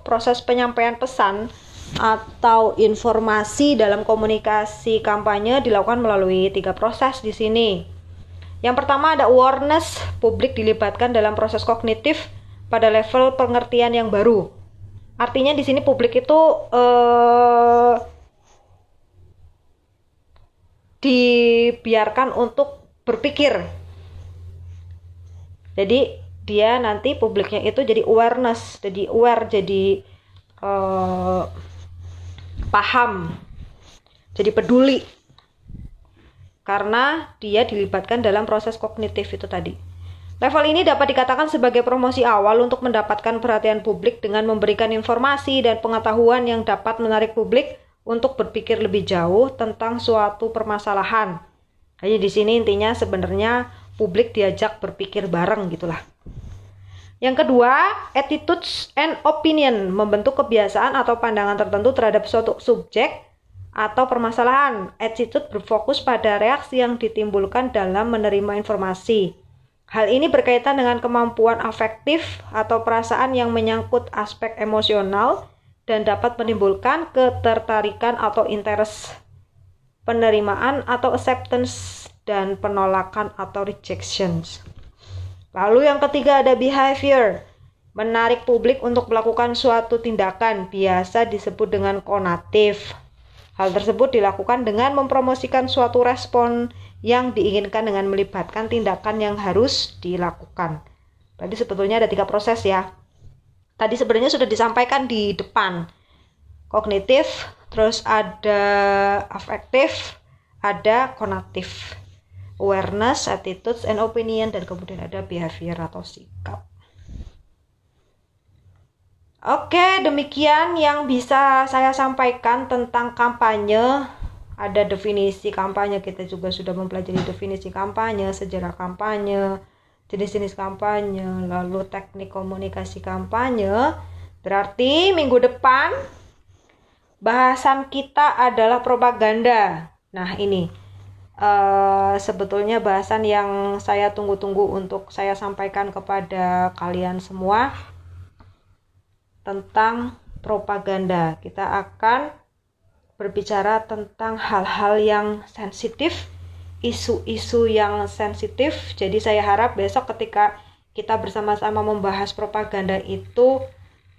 proses penyampaian pesan atau informasi dalam komunikasi kampanye dilakukan melalui tiga proses di sini. Yang pertama ada awareness, publik dilibatkan dalam proses kognitif pada level pengertian yang baru. Artinya di sini publik itu eh, dibiarkan untuk berpikir. Jadi dia nanti publiknya itu jadi awareness, jadi aware, jadi eh, paham, jadi peduli, karena dia dilibatkan dalam proses kognitif itu tadi. Level ini dapat dikatakan sebagai promosi awal untuk mendapatkan perhatian publik dengan memberikan informasi dan pengetahuan yang dapat menarik publik untuk berpikir lebih jauh tentang suatu permasalahan. Jadi di sini intinya sebenarnya publik diajak berpikir bareng gitulah. Yang kedua, attitudes and opinion membentuk kebiasaan atau pandangan tertentu terhadap suatu subjek atau permasalahan. Attitude berfokus pada reaksi yang ditimbulkan dalam menerima informasi. Hal ini berkaitan dengan kemampuan afektif atau perasaan yang menyangkut aspek emosional dan dapat menimbulkan ketertarikan atau interest, penerimaan atau acceptance, dan penolakan atau rejections. Lalu yang ketiga ada behavior. Menarik publik untuk melakukan suatu tindakan biasa disebut dengan konatif. Hal tersebut dilakukan dengan mempromosikan suatu respon yang diinginkan dengan melibatkan tindakan yang harus dilakukan. Tadi sebetulnya ada tiga proses ya. Tadi sebenarnya sudah disampaikan di depan. Kognitif, terus ada afektif, ada konatif awareness, attitudes, and opinion, dan kemudian ada behavior atau sikap. Oke, demikian yang bisa saya sampaikan tentang kampanye. Ada definisi kampanye, kita juga sudah mempelajari definisi kampanye, sejarah kampanye, jenis-jenis kampanye, lalu teknik komunikasi kampanye. Berarti minggu depan bahasan kita adalah propaganda. Nah, ini uh, sebetulnya bahasan yang saya tunggu-tunggu untuk saya sampaikan kepada kalian semua tentang propaganda. Kita akan berbicara tentang hal-hal yang sensitif, isu-isu yang sensitif. Jadi saya harap besok ketika kita bersama-sama membahas propaganda itu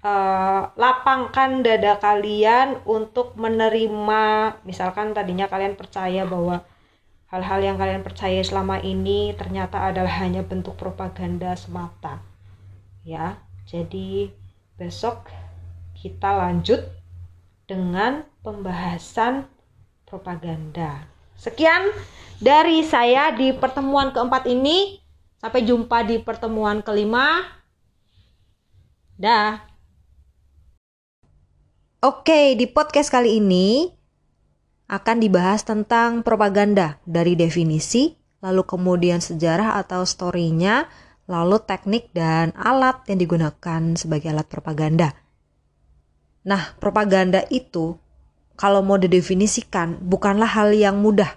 uh, lapangkan dada kalian untuk menerima misalkan tadinya kalian percaya bahwa hal-hal yang kalian percaya selama ini ternyata adalah hanya bentuk propaganda semata. Ya jadi besok kita lanjut dengan pembahasan propaganda. Sekian dari saya di pertemuan keempat ini. Sampai jumpa di pertemuan kelima. Dah. Oke, di podcast kali ini akan dibahas tentang propaganda dari definisi, lalu kemudian sejarah atau story-nya, lalu teknik dan alat yang digunakan sebagai alat propaganda. Nah, propaganda itu kalau mau didefinisikan bukanlah hal yang mudah.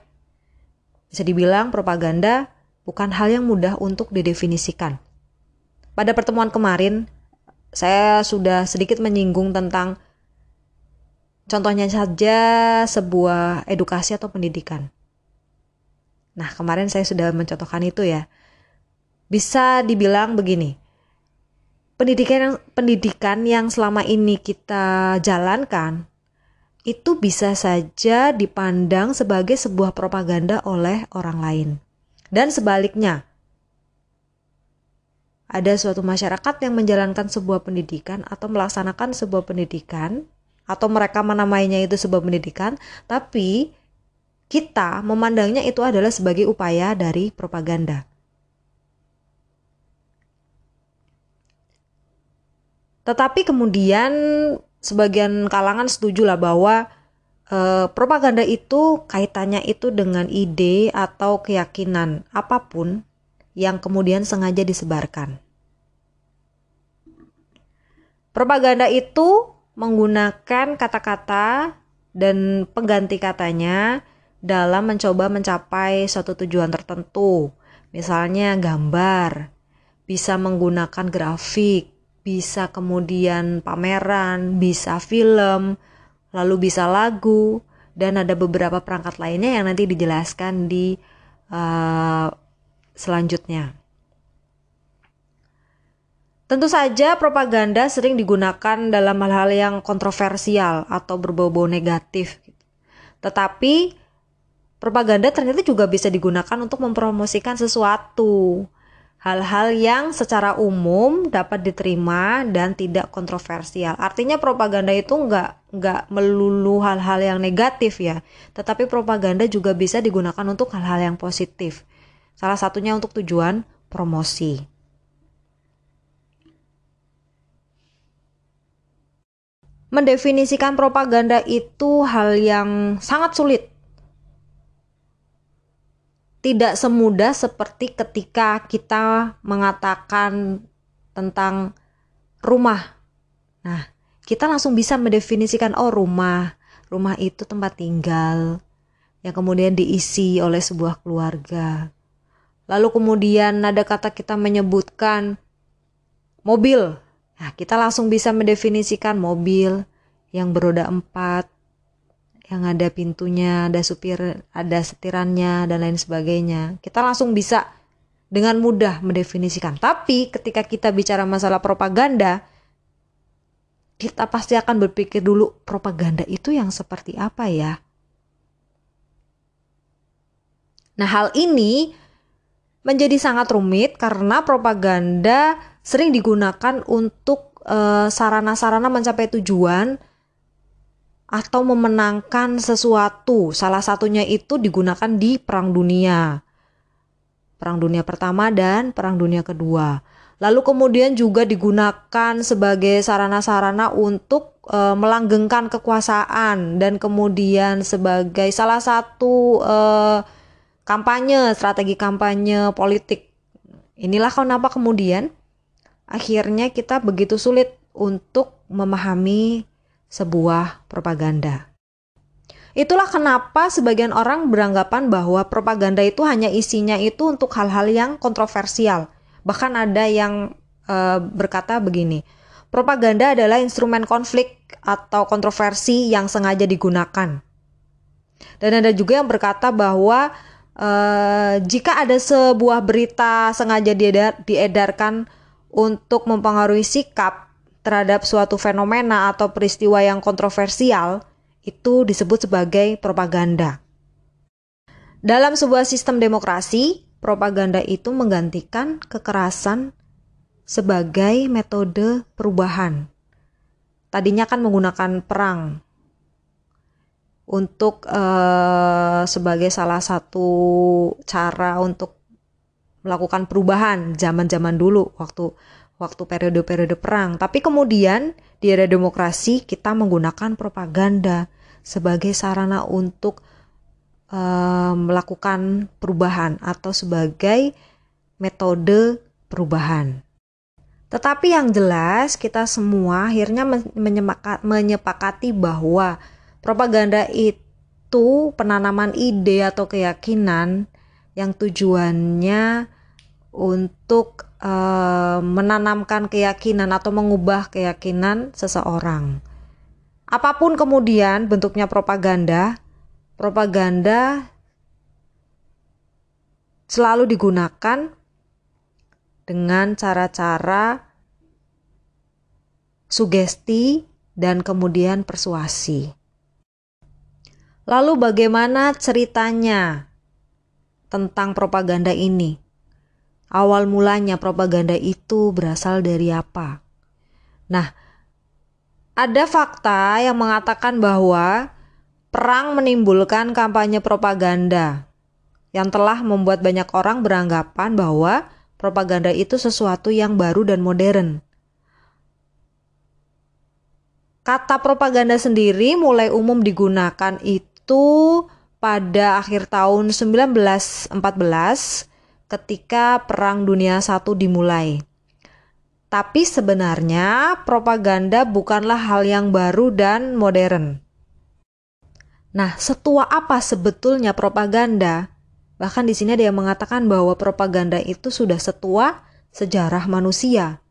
Bisa dibilang propaganda bukan hal yang mudah untuk didefinisikan. Pada pertemuan kemarin, saya sudah sedikit menyinggung tentang Contohnya saja sebuah edukasi atau pendidikan. Nah, kemarin saya sudah mencontohkan itu ya. Bisa dibilang begini. Pendidikan yang pendidikan yang selama ini kita jalankan itu bisa saja dipandang sebagai sebuah propaganda oleh orang lain. Dan sebaliknya, ada suatu masyarakat yang menjalankan sebuah pendidikan atau melaksanakan sebuah pendidikan atau mereka menamainya itu sebuah pendidikan, tapi kita memandangnya itu adalah sebagai upaya dari propaganda. Tetapi kemudian sebagian kalangan setuju lah bahwa eh, propaganda itu kaitannya itu dengan ide atau keyakinan apa pun yang kemudian sengaja disebarkan. Propaganda itu menggunakan kata-kata dan pengganti katanya dalam mencoba mencapai suatu tujuan tertentu. Misalnya gambar, bisa menggunakan grafik, bisa kemudian pameran, bisa film, lalu bisa lagu, dan ada beberapa perangkat lainnya yang nanti dijelaskan di uh, selanjutnya. Tentu saja propaganda sering digunakan dalam hal-hal yang kontroversial atau berbau-bau negatif. Gitu. Tetapi propaganda ternyata juga bisa digunakan untuk mempromosikan sesuatu. Hal-hal yang secara umum dapat diterima dan tidak kontroversial. Artinya propaganda itu nggak nggak melulu hal-hal yang negatif ya, tetapi propaganda juga bisa digunakan untuk hal-hal yang positif. Salah satunya untuk tujuan promosi. Mendefinisikan propaganda itu hal yang sangat sulit. Tidak semudah seperti ketika kita mengatakan tentang rumah. Nah, kita langsung bisa mendefinisikan oh rumah. Rumah itu tempat tinggal yang kemudian diisi oleh sebuah keluarga. Lalu kemudian ada kata kita menyebutkan mobil Nah, kita langsung bisa mendefinisikan mobil yang beroda empat, yang ada pintunya, ada supir, ada setirannya, dan lain sebagainya. Kita langsung bisa dengan mudah mendefinisikan. Tapi ketika kita bicara masalah propaganda, kita pasti akan berpikir dulu propaganda itu yang seperti apa ya? Nah, hal ini menjadi sangat rumit karena propaganda sering digunakan untuk eh, sarana-sarana mencapai tujuan atau memenangkan sesuatu. Salah satunya itu digunakan di Perang Dunia. Perang Dunia Pertama dan Perang Dunia Kedua. Lalu kemudian juga digunakan sebagai sarana-sarana untuk e, melanggengkan kekuasaan dan kemudian sebagai salah satu e, kampanye, strategi kampanye politik. Inilah kenapa kemudian akhirnya kita begitu sulit untuk memahami sebuah propaganda. Itulah kenapa sebagian orang beranggapan bahwa propaganda itu hanya isinya itu untuk hal-hal yang kontroversial. Bahkan ada yang e, berkata begini, propaganda adalah instrumen konflik atau kontroversi yang sengaja digunakan. Dan ada juga yang berkata bahwa e, jika ada sebuah berita sengaja diedarkan untuk mempengaruhi sikap terhadap suatu fenomena atau peristiwa yang kontroversial itu disebut sebagai propaganda. Dalam sebuah sistem demokrasi, propaganda itu menggantikan kekerasan sebagai metode perubahan. Tadinya kan menggunakan perang untuk uh, sebagai salah satu cara untuk melakukan perubahan zaman-zaman dulu waktu waktu periode-periode perang. Tapi kemudian di era demokrasi kita menggunakan propaganda sebagai sarana untuk uh, melakukan perubahan atau sebagai metode perubahan. Tetapi yang jelas kita semua akhirnya menyepakati bahwa propaganda itu penanaman ide atau keyakinan yang tujuannya untuk uh, menanamkan keyakinan atau mengubah keyakinan seseorang. Apa pun kemudian bentuknya propaganda, propaganda selalu digunakan dengan cara-cara sugesti dan kemudian persuasi. Lalu bagaimana ceritanya tentang propaganda ini? Awal mulanya propaganda itu berasal dari apa? Nah, ada fakta yang mengatakan bahwa perang menimbulkan kampanye propaganda yang telah membuat banyak orang beranggapan bahwa propaganda itu sesuatu yang baru dan modern. Kata propaganda sendiri mulai umum digunakan itu pada akhir tahun 1914 ketika Perang Dunia I dimulai. Tapi sebenarnya propaganda bukanlah hal yang baru dan modern. Nah, setua apa sebetulnya propaganda? Bahkan di sini ada yang mengatakan bahwa propaganda itu sudah setua sejarah manusia.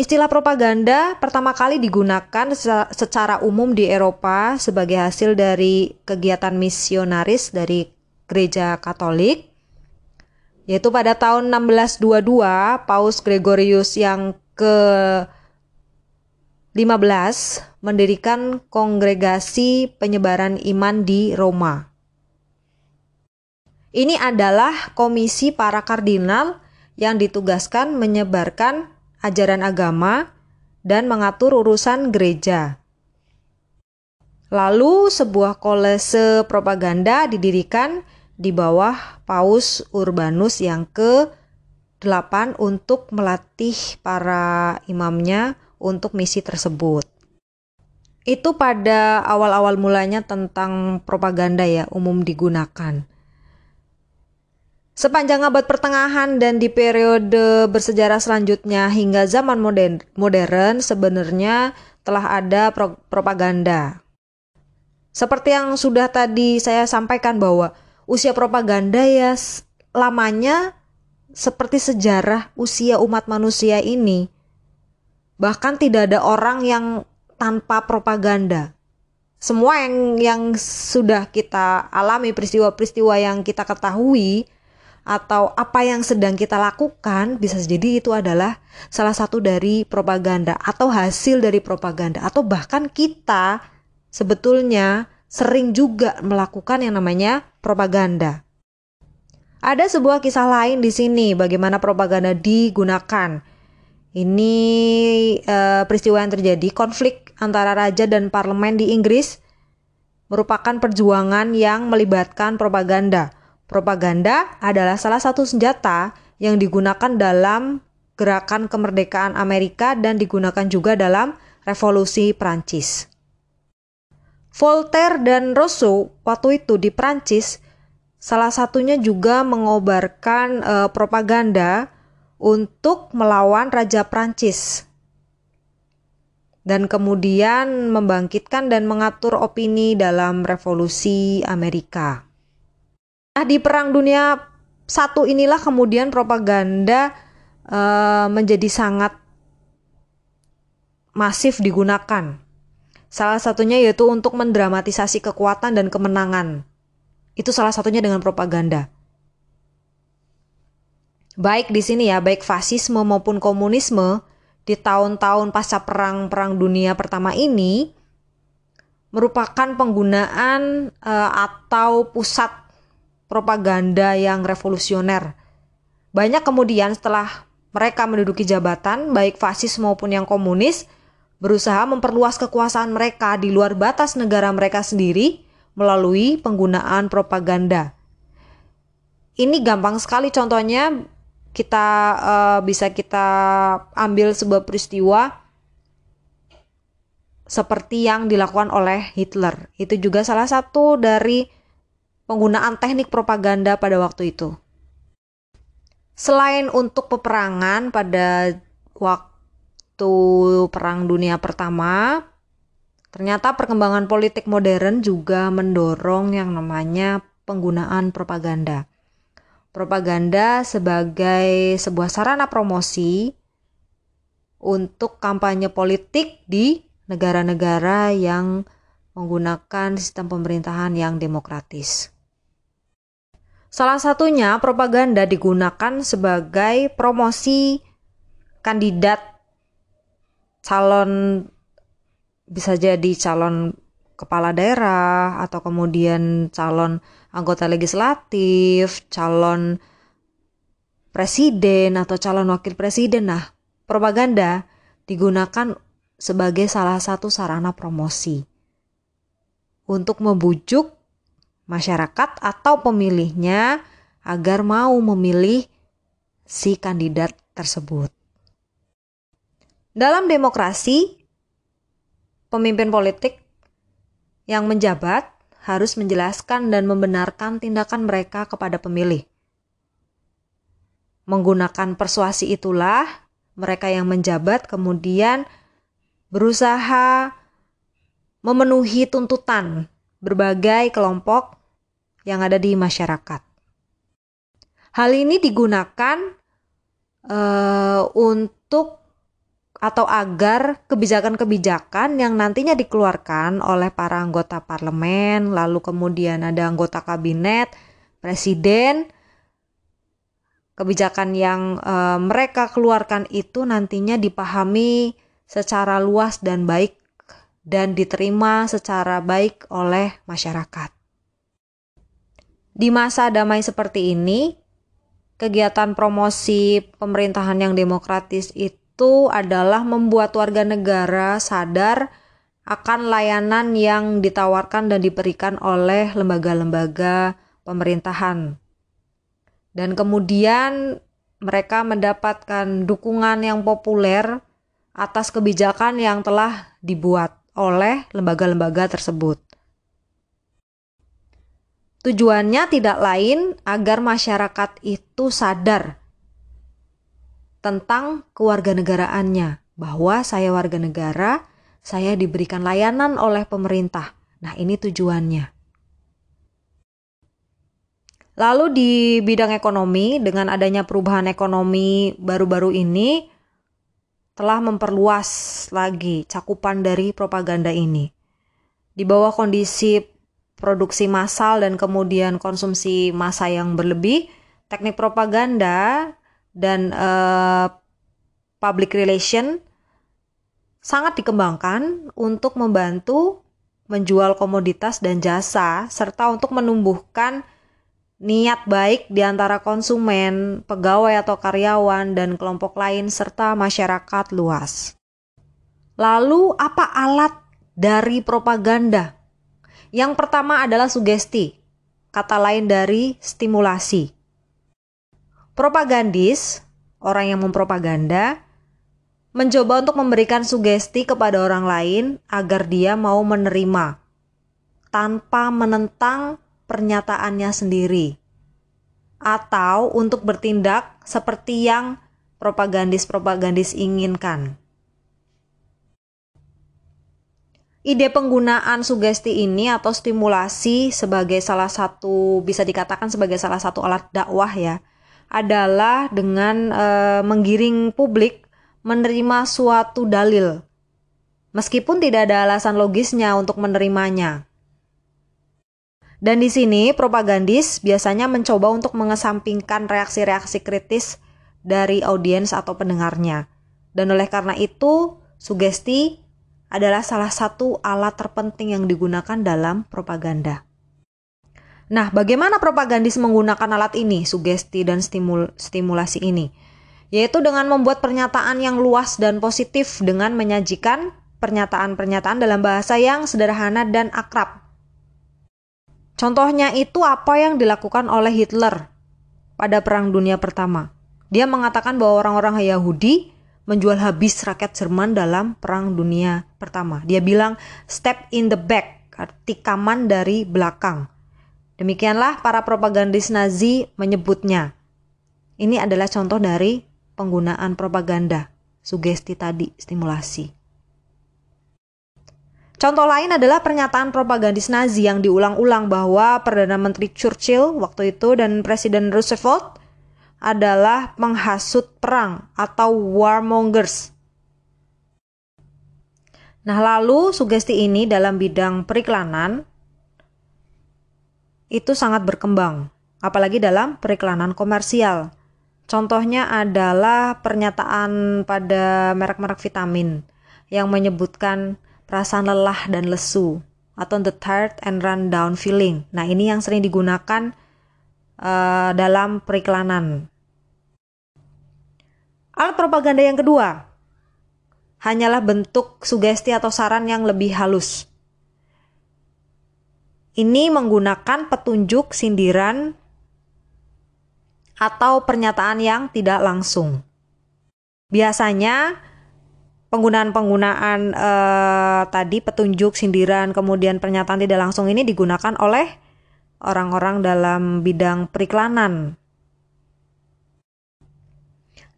Istilah propaganda pertama kali digunakan secara umum di Eropa sebagai hasil dari kegiatan misionaris dari gereja Katolik yaitu pada tahun 1622 Paus Gregorius yang ke 15 mendirikan kongregasi penyebaran iman di Roma. Ini adalah komisi para kardinal yang ditugaskan menyebarkan ajaran agama dan mengatur urusan gereja. Lalu sebuah kolese propaganda didirikan di bawah Paus Urbanus yang ke-8 untuk melatih para imamnya untuk misi tersebut. Itu pada awal-awal mulanya tentang propaganda ya umum digunakan. Sepanjang abad pertengahan dan di periode bersejarah selanjutnya hingga zaman modern, modern sebenarnya telah ada pro propaganda. Seperti yang sudah tadi saya sampaikan bahwa usia propaganda ya lamanya seperti sejarah usia umat manusia ini. Bahkan tidak ada orang yang tanpa propaganda. Semua yang yang sudah kita alami peristiwa-peristiwa yang kita ketahui atau apa yang sedang kita lakukan bisa jadi itu adalah salah satu dari propaganda atau hasil dari propaganda atau bahkan kita sebetulnya sering juga melakukan yang namanya propaganda. Ada sebuah kisah lain di sini bagaimana propaganda digunakan. Ini uh, peristiwa yang terjadi konflik antara raja dan parlemen di Inggris merupakan perjuangan yang melibatkan propaganda. Propaganda adalah salah satu senjata yang digunakan dalam gerakan kemerdekaan Amerika dan digunakan juga dalam revolusi Prancis. Voltaire dan Rousseau waktu itu di Prancis salah satunya juga mengobarkan uh, propaganda untuk melawan Raja Prancis dan kemudian membangkitkan dan mengatur opini dalam revolusi Amerika. Nah, di Perang Dunia satu inilah kemudian propaganda uh, menjadi sangat masif digunakan Salah satunya yaitu untuk mendramatisasi kekuatan dan kemenangan. Itu salah satunya dengan propaganda. Baik di sini ya, baik fasisme maupun komunisme di tahun-tahun pasca perang perang dunia pertama ini merupakan penggunaan uh, atau pusat propaganda yang revolusioner. Banyak kemudian setelah mereka menduduki jabatan, baik fasis maupun yang komunis, berusaha memperluas kekuasaan mereka di luar batas negara mereka sendiri melalui penggunaan propaganda. Ini gampang sekali contohnya kita uh, bisa kita ambil sebuah peristiwa seperti yang dilakukan oleh Hitler. Itu juga salah satu dari penggunaan teknik propaganda pada waktu itu. Selain untuk peperangan pada waktu Perang Dunia Pertama, ternyata perkembangan politik modern juga mendorong yang namanya penggunaan propaganda. Propaganda sebagai sebuah sarana promosi untuk kampanye politik di negara-negara yang menggunakan sistem pemerintahan yang demokratis. Salah satunya propaganda digunakan sebagai promosi kandidat calon bisa jadi calon kepala daerah atau kemudian calon anggota legislatif, calon presiden atau calon wakil presiden. Nah, propaganda digunakan sebagai salah satu sarana promosi untuk membujuk masyarakat atau pemilihnya agar mau memilih si kandidat tersebut. Dalam demokrasi, pemimpin politik yang menjabat harus menjelaskan dan membenarkan tindakan mereka kepada pemilih. Menggunakan persuasi itulah mereka yang menjabat kemudian berusaha memenuhi tuntutan berbagai kelompok yang ada di masyarakat. Hal ini digunakan uh, untuk atau agar kebijakan-kebijakan yang nantinya dikeluarkan oleh para anggota parlemen, lalu kemudian ada anggota kabinet, presiden, kebijakan yang e, mereka keluarkan itu nantinya dipahami secara luas dan baik dan diterima secara baik oleh masyarakat. Di masa damai seperti ini, kegiatan promosi pemerintahan yang demokratis itu adalah membuat warga negara sadar akan layanan yang ditawarkan dan diberikan oleh lembaga-lembaga pemerintahan. Dan kemudian mereka mendapatkan dukungan yang populer atas kebijakan yang telah dibuat oleh lembaga-lembaga tersebut. Tujuannya tidak lain agar masyarakat itu sadar tentang kewarganegaraannya, bahwa saya warga negara, saya diberikan layanan oleh pemerintah. Nah, ini tujuannya. Lalu di bidang ekonomi, dengan adanya perubahan ekonomi baru-baru ini, telah memperluas lagi cakupan dari propaganda ini. Di bawah kondisi produksi massal dan kemudian konsumsi massa yang berlebih, teknik propaganda dan uh, public relation sangat dikembangkan untuk membantu menjual komoditas dan jasa serta untuk menumbuhkan niat baik di antara konsumen, pegawai atau karyawan dan kelompok lain serta masyarakat luas. Lalu apa alat dari propaganda? Yang pertama adalah sugesti, kata lain dari stimulasi. Propagandis, orang yang mempropaganda, mencoba untuk memberikan sugesti kepada orang lain agar dia mau menerima tanpa menentang pernyataannya sendiri atau untuk bertindak seperti yang propagandis-propagandis inginkan. Ide penggunaan sugesti ini atau stimulasi sebagai salah satu bisa dikatakan sebagai salah satu alat dakwah ya adalah dengan e, menggiring publik menerima suatu dalil, meskipun tidak ada alasan logisnya untuk menerimanya. Dan di sini propagandis biasanya mencoba untuk mengesampingkan reaksi-reaksi kritis dari audiens atau pendengarnya. Dan oleh karena itu, sugesti adalah salah satu alat terpenting yang digunakan dalam propaganda. Nah, bagaimana propagandis menggunakan alat ini, sugesti dan stimul stimulasi ini? Yaitu dengan membuat pernyataan yang luas dan positif dengan menyajikan pernyataan-pernyataan dalam bahasa yang sederhana dan akrab. Contohnya itu apa yang dilakukan oleh Hitler pada Perang Dunia Pertama. Dia mengatakan bahwa orang-orang Yahudi menjual habis rakyat Jerman dalam Perang Dunia Pertama. Dia bilang step in the back, tikaman dari belakang. Demikianlah para propagandis Nazi menyebutnya. Ini adalah contoh dari penggunaan propaganda, sugesti tadi, stimulasi. Contoh lain adalah pernyataan propagandis Nazi yang diulang-ulang bahwa Perdana Menteri Churchill waktu itu dan Presiden Roosevelt adalah menghasut perang atau warmongers. Nah, lalu sugesti ini dalam bidang periklanan itu sangat berkembang, apalagi dalam periklanan komersial. Contohnya adalah pernyataan pada merek-merek vitamin yang menyebutkan perasaan lelah dan lesu atau the tired and run down feeling. Nah, ini yang sering digunakan uh, dalam periklanan. Alat propaganda yang kedua hanyalah bentuk sugesti atau saran yang lebih halus. Ini menggunakan petunjuk, sindiran, atau pernyataan yang tidak langsung. Biasanya penggunaan-penggunaan eh, tadi petunjuk, sindiran, kemudian pernyataan tidak langsung ini digunakan oleh orang-orang dalam bidang periklanan.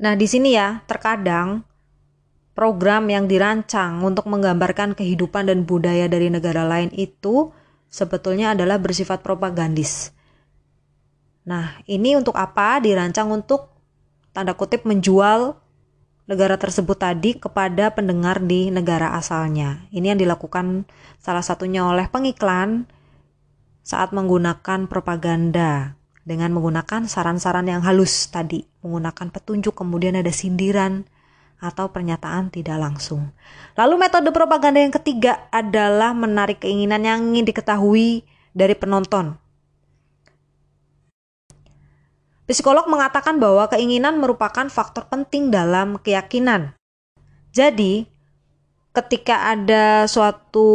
Nah, di sini ya, terkadang program yang dirancang untuk menggambarkan kehidupan dan budaya dari negara lain itu sebetulnya adalah bersifat propagandis. Nah, ini untuk apa? Dirancang untuk tanda kutip menjual negara tersebut tadi kepada pendengar di negara asalnya. Ini yang dilakukan salah satunya oleh pengiklan saat menggunakan propaganda dengan menggunakan saran-saran yang halus tadi, menggunakan petunjuk kemudian ada sindiran atau pernyataan tidak langsung. Lalu metode propaganda yang ketiga adalah menarik keinginan yang ingin diketahui dari penonton. Psikolog mengatakan bahwa keinginan merupakan faktor penting dalam keyakinan. Jadi, ketika ada suatu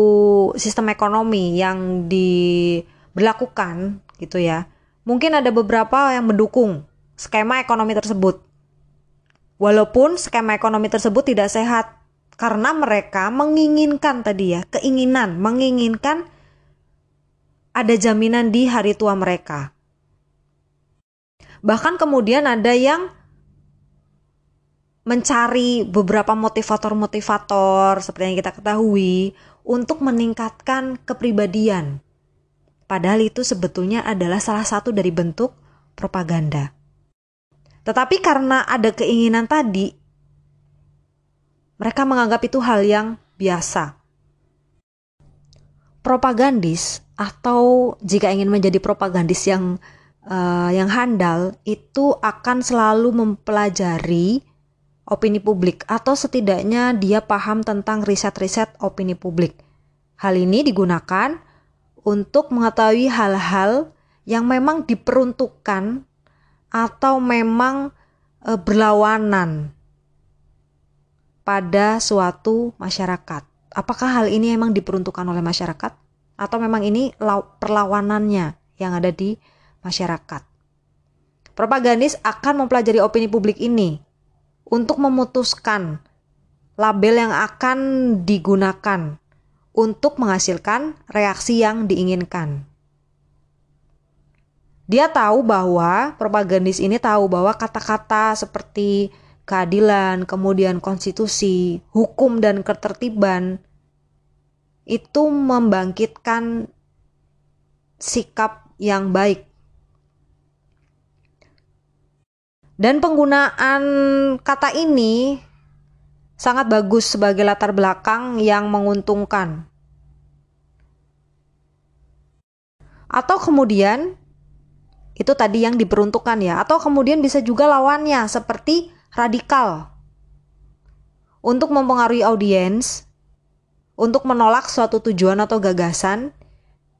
sistem ekonomi yang diberlakukan gitu ya, mungkin ada beberapa yang mendukung skema ekonomi tersebut. Walaupun skema ekonomi tersebut tidak sehat karena mereka menginginkan tadi ya, keinginan, menginginkan ada jaminan di hari tua mereka. Bahkan kemudian ada yang mencari beberapa motivator-motivator seperti yang kita ketahui untuk meningkatkan kepribadian. Padahal itu sebetulnya adalah salah satu dari bentuk propaganda. Tetapi karena ada keinginan tadi, mereka menganggap itu hal yang biasa. Propagandis atau jika ingin menjadi propagandis yang uh, yang handal itu akan selalu mempelajari opini publik atau setidaknya dia paham tentang riset-riset opini publik. Hal ini digunakan untuk mengetahui hal-hal yang memang diperuntukkan atau memang e, berlawanan pada suatu masyarakat. Apakah hal ini memang diperuntukkan oleh masyarakat atau memang ini perlawanannya yang ada di masyarakat? Propagandis akan mempelajari opini publik ini untuk memutuskan label yang akan digunakan untuk menghasilkan reaksi yang diinginkan. Dia tahu bahwa propagandis ini tahu bahwa kata-kata seperti keadilan, kemudian konstitusi, hukum dan ketertiban itu membangkitkan sikap yang baik. Dan penggunaan kata ini sangat bagus sebagai latar belakang yang menguntungkan. Atau kemudian itu tadi yang diperuntukkan ya. Atau kemudian bisa juga lawannya seperti radikal. untuk mempengaruhi audiens, untuk menolak suatu tujuan atau gagasan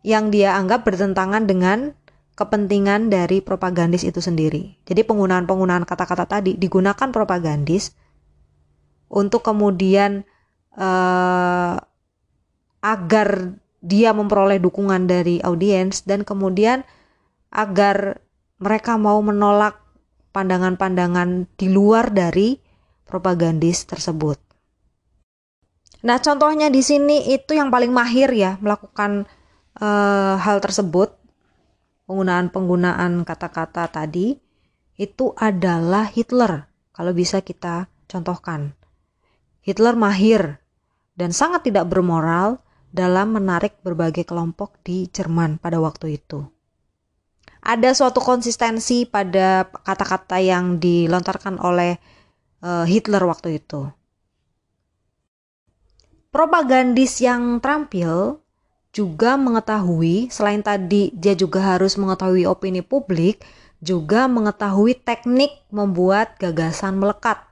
yang dia anggap bertentangan dengan kepentingan dari propagandis itu sendiri. Jadi penggunaan-penggunaan kata-kata tadi digunakan propagandis untuk kemudian uh, agar dia memperoleh dukungan dari audiens dan kemudian agar mereka mau menolak pandangan-pandangan di luar dari propagandis tersebut. Nah, contohnya di sini itu yang paling mahir ya melakukan uh, hal tersebut penggunaan-penggunaan kata-kata tadi itu adalah Hitler. Kalau bisa kita contohkan. Hitler mahir dan sangat tidak bermoral dalam menarik berbagai kelompok di Jerman pada waktu itu. Ada suatu konsistensi pada kata-kata yang dilontarkan oleh uh, Hitler waktu itu. Propagandis yang terampil juga mengetahui selain tadi dia juga harus mengetahui opini publik, juga mengetahui teknik membuat gagasan melekat.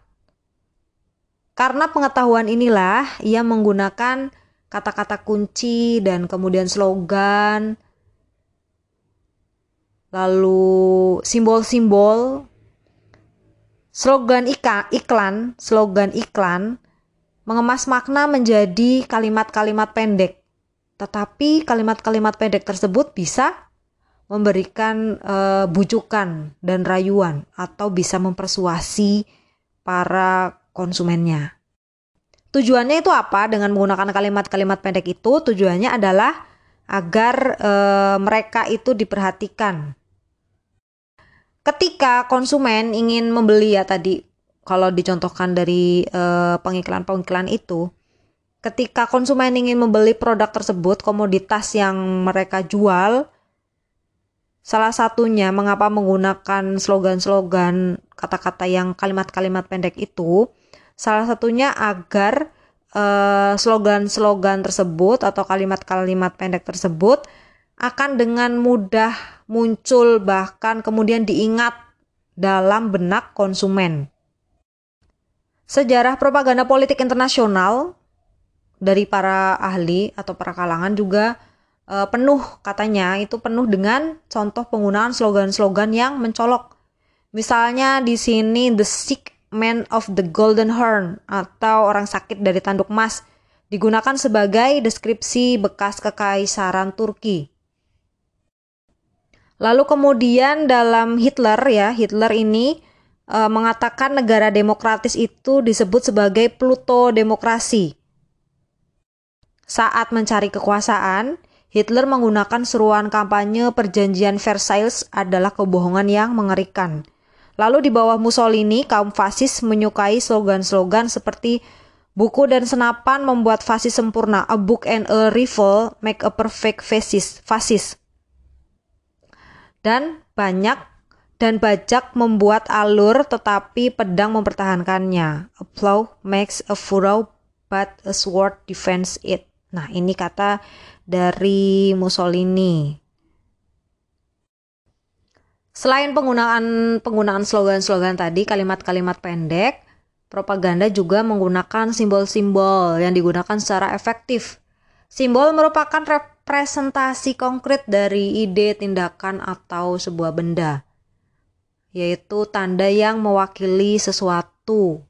Karena pengetahuan inilah ia menggunakan kata-kata kunci dan kemudian slogan lalu simbol-simbol slogan iklan, slogan iklan mengemas makna menjadi kalimat-kalimat pendek. Tetapi kalimat-kalimat pendek tersebut bisa memberikan e, bujukan dan rayuan atau bisa mempersuasi para konsumennya. Tujuannya itu apa dengan menggunakan kalimat-kalimat pendek itu? Tujuannya adalah agar e, mereka itu diperhatikan. Ketika konsumen ingin membeli ya tadi kalau dicontohkan dari e, pengiklan-pengiklan itu, ketika konsumen ingin membeli produk tersebut, komoditas yang mereka jual, salah satunya mengapa menggunakan slogan-slogan kata-kata yang kalimat-kalimat pendek itu, salah satunya agar eh, slogan-slogan tersebut atau kalimat-kalimat pendek tersebut akan dengan mudah muncul bahkan kemudian diingat dalam benak konsumen. Sejarah propaganda politik internasional dari para ahli atau para kalangan juga uh, penuh katanya itu penuh dengan contoh penggunaan slogan-slogan yang mencolok. Misalnya di sini the sick man of the golden horn atau orang sakit dari tanduk emas digunakan sebagai deskripsi bekas kekaisaran Turki. Lalu kemudian dalam Hitler ya, Hitler ini e, mengatakan negara demokratis itu disebut sebagai Pluto demokrasi. Saat mencari kekuasaan, Hitler menggunakan seruan kampanye perjanjian Versailles adalah kebohongan yang mengerikan. Lalu di bawah Mussolini, kaum fasis menyukai slogan-slogan seperti buku dan senapan membuat fasis sempurna, a book and a rifle make a perfect fascist. fasis. Dan banyak dan bajak membuat alur tetapi pedang mempertahankannya. A plow makes a furrow but a sword defends it. Nah, ini kata dari Mussolini. Selain penggunaan penggunaan slogan-slogan tadi, kalimat-kalimat pendek, propaganda juga menggunakan simbol-simbol yang digunakan secara efektif. Simbol merupakan representasi konkret dari ide, tindakan, atau sebuah benda, yaitu tanda yang mewakili sesuatu.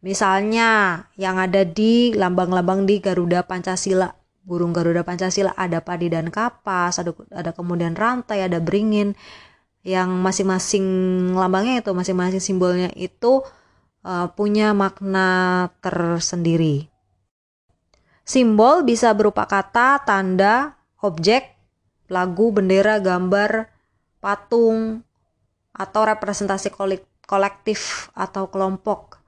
Misalnya yang ada di lambang-lambang di Garuda Pancasila. Burung Garuda Pancasila ada padi dan kapas, ada, ada kemudian rantai, ada beringin. Yang masing-masing lambangnya itu, masing-masing simbolnya itu uh, punya makna tersendiri. Simbol bisa berupa kata, tanda, objek, lagu, bendera, gambar, patung, atau representasi kolektif atau kelompok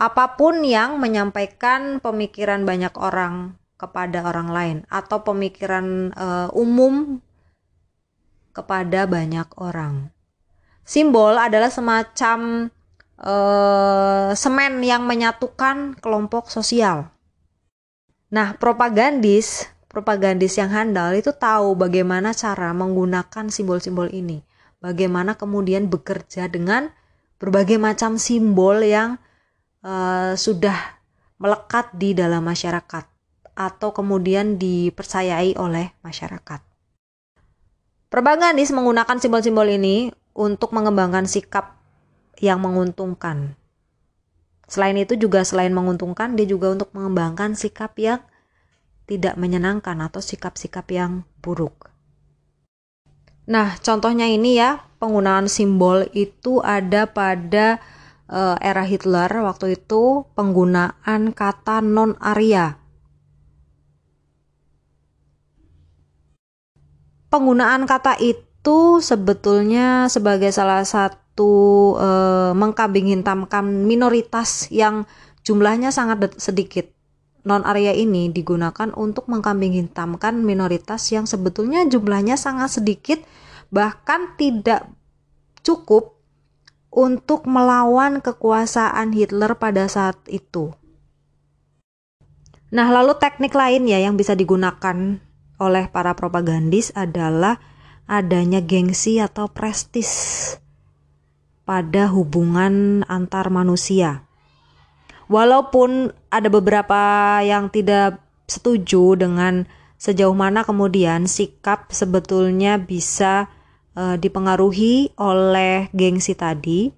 apa pun yang menyampaikan pemikiran banyak orang kepada orang lain atau pemikiran uh, umum kepada banyak orang. Simbol adalah semacam uh, semen yang menyatukan kelompok sosial. Nah, propagandis, propagandis yang handal itu tahu bagaimana cara menggunakan simbol-simbol ini. Bagaimana kemudian bekerja dengan berbagai macam simbol yang uh, sudah melekat di dalam masyarakat atau kemudian dipercayai oleh masyarakat. Propagandis menggunakan simbol-simbol ini untuk mengembangkan sikap yang menguntungkan. Selain itu juga selain menguntungkan, dia juga untuk mengembangkan sikap yang tidak menyenangkan atau sikap-sikap yang buruk. Nah, contohnya ini ya, penggunaan simbol itu ada pada uh, era Hitler waktu itu penggunaan kata non-Arya. Penggunaan kata itu sebetulnya sebagai salah satu uh, mengkambing hitamkan minoritas yang jumlahnya sangat sedikit non-area ini digunakan untuk mengkambing hitamkan minoritas yang sebetulnya jumlahnya sangat sedikit bahkan tidak cukup untuk melawan kekuasaan Hitler pada saat itu. Nah, lalu teknik lain ya yang bisa digunakan oleh para propagandis adalah adanya gengsi atau prestis pada hubungan antar manusia. Walaupun ada beberapa yang tidak setuju dengan sejauh mana kemudian sikap sebetulnya bisa e, dipengaruhi oleh gengsi tadi,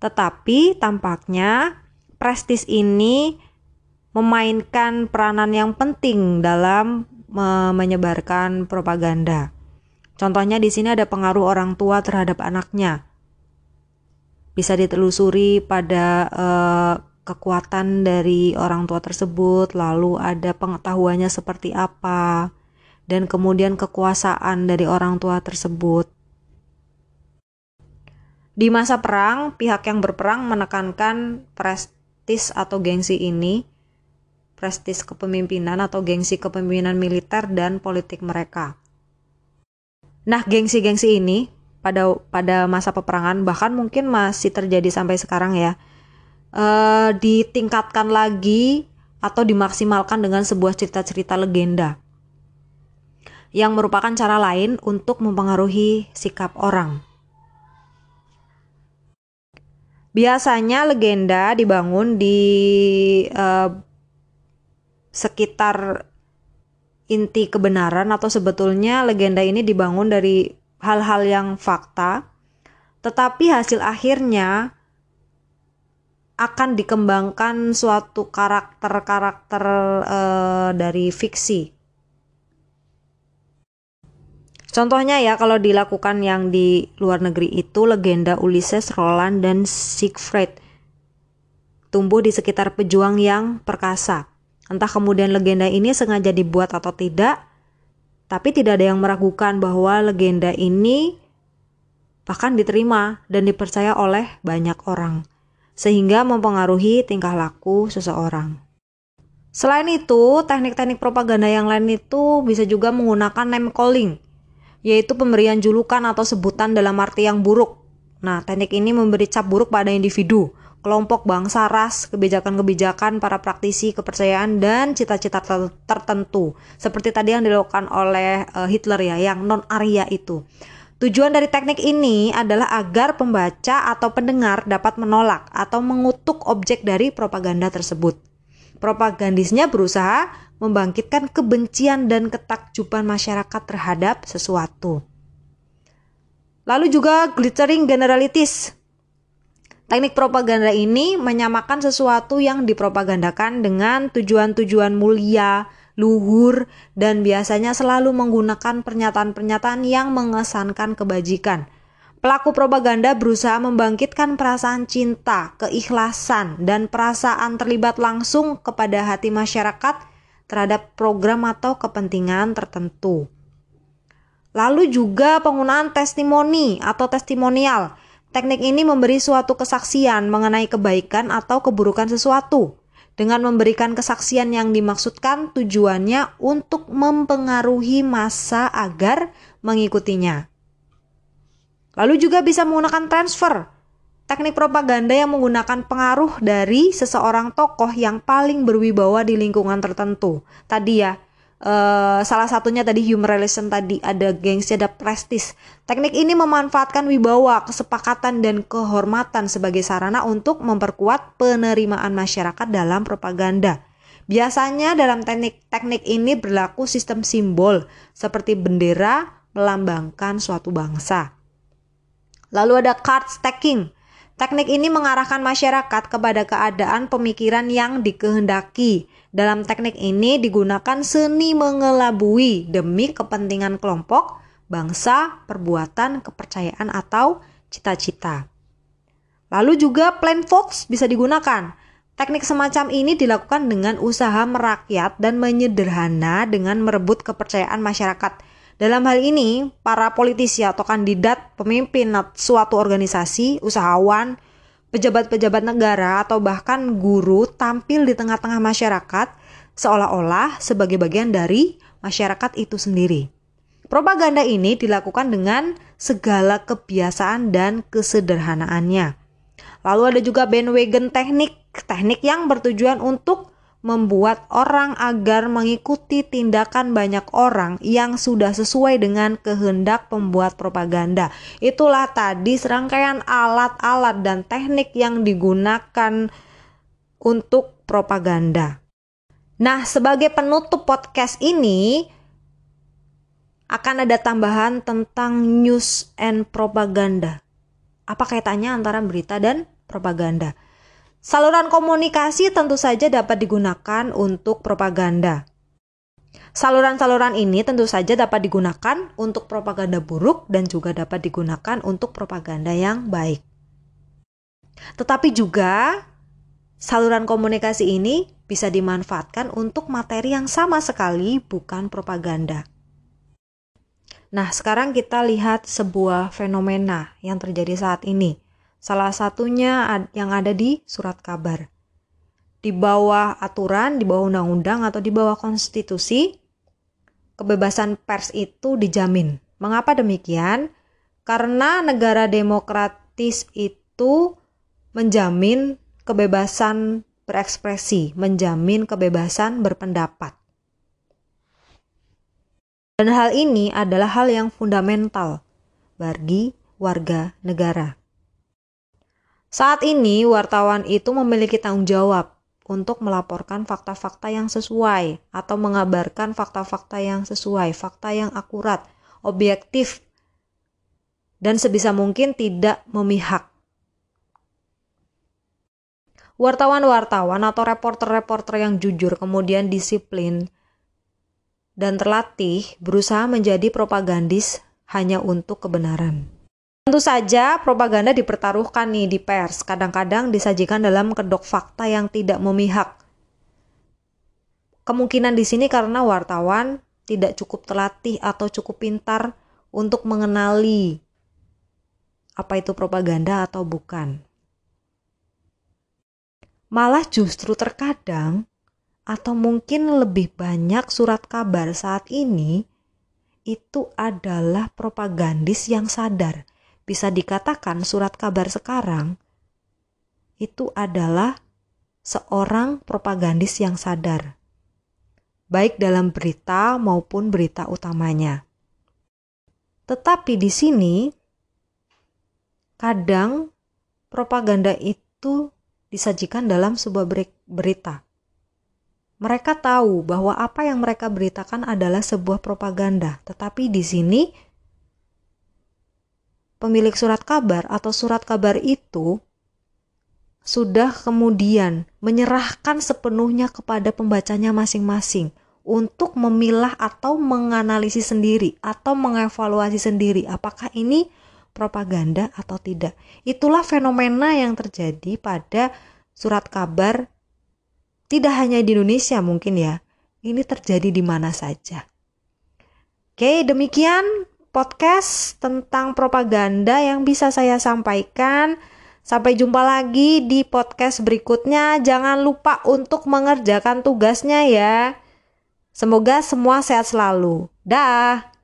tetapi tampaknya prestis ini memainkan peranan yang penting dalam menyebarkan propaganda. Contohnya di sini ada pengaruh orang tua terhadap anaknya. Bisa ditelusuri pada uh, kekuatan dari orang tua tersebut, lalu ada pengetahuannya seperti apa, dan kemudian kekuasaan dari orang tua tersebut. Di masa perang, pihak yang berperang menekankan prestis atau gengsi ini, prestis kepemimpinan atau gengsi kepemimpinan militer dan politik mereka. Nah, gengsi-gengsi ini pada pada masa peperangan bahkan mungkin masih terjadi sampai sekarang ya uh, ditingkatkan lagi atau dimaksimalkan dengan sebuah cerita-cerita legenda yang merupakan cara lain untuk mempengaruhi sikap orang. Biasanya legenda dibangun di uh, sekitar inti kebenaran atau sebetulnya legenda ini dibangun dari hal-hal yang fakta, tetapi hasil akhirnya akan dikembangkan suatu karakter-karakter uh, dari fiksi. Contohnya ya kalau dilakukan yang di luar negeri itu legenda Ulysses, Roland dan Siegfried tumbuh di sekitar pejuang yang perkasa. Entah kemudian legenda ini sengaja dibuat atau tidak, tapi tidak ada yang meragukan bahwa legenda ini bahkan diterima dan dipercaya oleh banyak orang sehingga mempengaruhi tingkah laku seseorang. Selain itu, teknik-teknik propaganda yang lain itu bisa juga menggunakan name calling, yaitu pemberian julukan atau sebutan dalam arti yang buruk. Nah, teknik ini memberi cap buruk pada individu, kelompok bangsa, ras, kebijakan-kebijakan, para praktisi, kepercayaan, dan cita-cita tertentu. Seperti tadi yang dilakukan oleh uh, Hitler ya, yang non-Arya itu. Tujuan dari teknik ini adalah agar pembaca atau pendengar dapat menolak atau mengutuk objek dari propaganda tersebut. Propagandisnya berusaha membangkitkan kebencian dan ketakjuban masyarakat terhadap sesuatu. Lalu juga glittering generalities. Teknik propaganda ini menyamakan sesuatu yang dipropagandakan dengan tujuan-tujuan mulia, luhur, dan biasanya selalu menggunakan pernyataan-pernyataan yang mengesankan kebajikan. Pelaku propaganda berusaha membangkitkan perasaan cinta, keikhlasan, dan perasaan terlibat langsung kepada hati masyarakat terhadap program atau kepentingan tertentu. Lalu juga penggunaan testimoni atau testimonial. Teknik ini memberi suatu kesaksian mengenai kebaikan atau keburukan sesuatu dengan memberikan kesaksian yang dimaksudkan tujuannya untuk mempengaruhi masa agar mengikutinya. Lalu juga bisa menggunakan transfer, teknik propaganda yang menggunakan pengaruh dari seseorang tokoh yang paling berwibawa di lingkungan tertentu. Tadi ya, Uh, salah satunya tadi human relation tadi ada gengsi ada prestis. Teknik ini memanfaatkan wibawa, kesepakatan dan kehormatan sebagai sarana untuk memperkuat penerimaan masyarakat dalam propaganda. Biasanya dalam teknik teknik ini berlaku sistem simbol seperti bendera melambangkan suatu bangsa. Lalu ada card stacking. Teknik ini mengarahkan masyarakat kepada keadaan pemikiran yang dikehendaki. Dalam teknik ini digunakan seni mengelabui demi kepentingan kelompok, bangsa, perbuatan, kepercayaan, atau cita-cita. Lalu juga plan fox bisa digunakan. Teknik semacam ini dilakukan dengan usaha merakyat dan menyederhana dengan merebut kepercayaan masyarakat dalam hal ini, para politisi atau kandidat pemimpin suatu organisasi, usahawan, pejabat-pejabat negara, atau bahkan guru tampil di tengah-tengah masyarakat seolah-olah sebagai bagian dari masyarakat itu sendiri. Propaganda ini dilakukan dengan segala kebiasaan dan kesederhanaannya. Lalu ada juga bandwagon teknik, teknik yang bertujuan untuk membuat orang agar mengikuti tindakan banyak orang yang sudah sesuai dengan kehendak pembuat propaganda. Itulah tadi serangkaian alat-alat dan teknik yang digunakan untuk propaganda. Nah, sebagai penutup podcast ini, akan ada tambahan tentang news and propaganda. Apa kaitannya antara berita dan propaganda? Saluran komunikasi tentu saja dapat digunakan untuk propaganda. Saluran-saluran ini tentu saja dapat digunakan untuk propaganda buruk dan juga dapat digunakan untuk propaganda yang baik. Tetapi juga saluran komunikasi ini bisa dimanfaatkan untuk materi yang sama sekali bukan propaganda. Nah, sekarang kita lihat sebuah fenomena yang terjadi saat ini Salah satunya yang ada di surat kabar. Di bawah aturan, di bawah undang-undang atau di bawah konstitusi, kebebasan pers itu dijamin. Mengapa demikian? Karena negara demokratis itu menjamin kebebasan berekspresi, menjamin kebebasan berpendapat. Dan hal ini adalah hal yang fundamental bagi warga negara. Saat ini, wartawan itu memiliki tanggung jawab untuk melaporkan fakta-fakta yang sesuai atau mengabarkan fakta-fakta yang sesuai, fakta yang akurat, objektif, dan sebisa mungkin tidak memihak. Wartawan-wartawan atau reporter-reporter yang jujur kemudian disiplin dan terlatih berusaha menjadi propagandis hanya untuk kebenaran. Tentu saja propaganda dipertaruhkan nih di pers, kadang-kadang disajikan dalam kedok fakta yang tidak memihak. Kemungkinan di sini karena wartawan tidak cukup terlatih atau cukup pintar untuk mengenali apa itu propaganda atau bukan. Malah justru terkadang atau mungkin lebih banyak surat kabar saat ini itu adalah propagandis yang sadar bisa dikatakan surat kabar sekarang itu adalah seorang propagandis yang sadar, baik dalam berita maupun berita utamanya. Tetapi di sini, kadang propaganda itu disajikan dalam sebuah berita. Mereka tahu bahwa apa yang mereka beritakan adalah sebuah propaganda, tetapi di sini pemilik surat kabar atau surat kabar itu sudah kemudian menyerahkan sepenuhnya kepada pembacanya masing-masing untuk memilah atau menganalisis sendiri atau mengevaluasi sendiri apakah ini propaganda atau tidak. Itulah fenomena yang terjadi pada surat kabar tidak hanya di Indonesia mungkin ya. Ini terjadi di mana saja. Oke, demikian podcast tentang propaganda yang bisa saya sampaikan. Sampai jumpa lagi di podcast berikutnya. Jangan lupa untuk mengerjakan tugasnya ya. Semoga semua sehat selalu. Dah.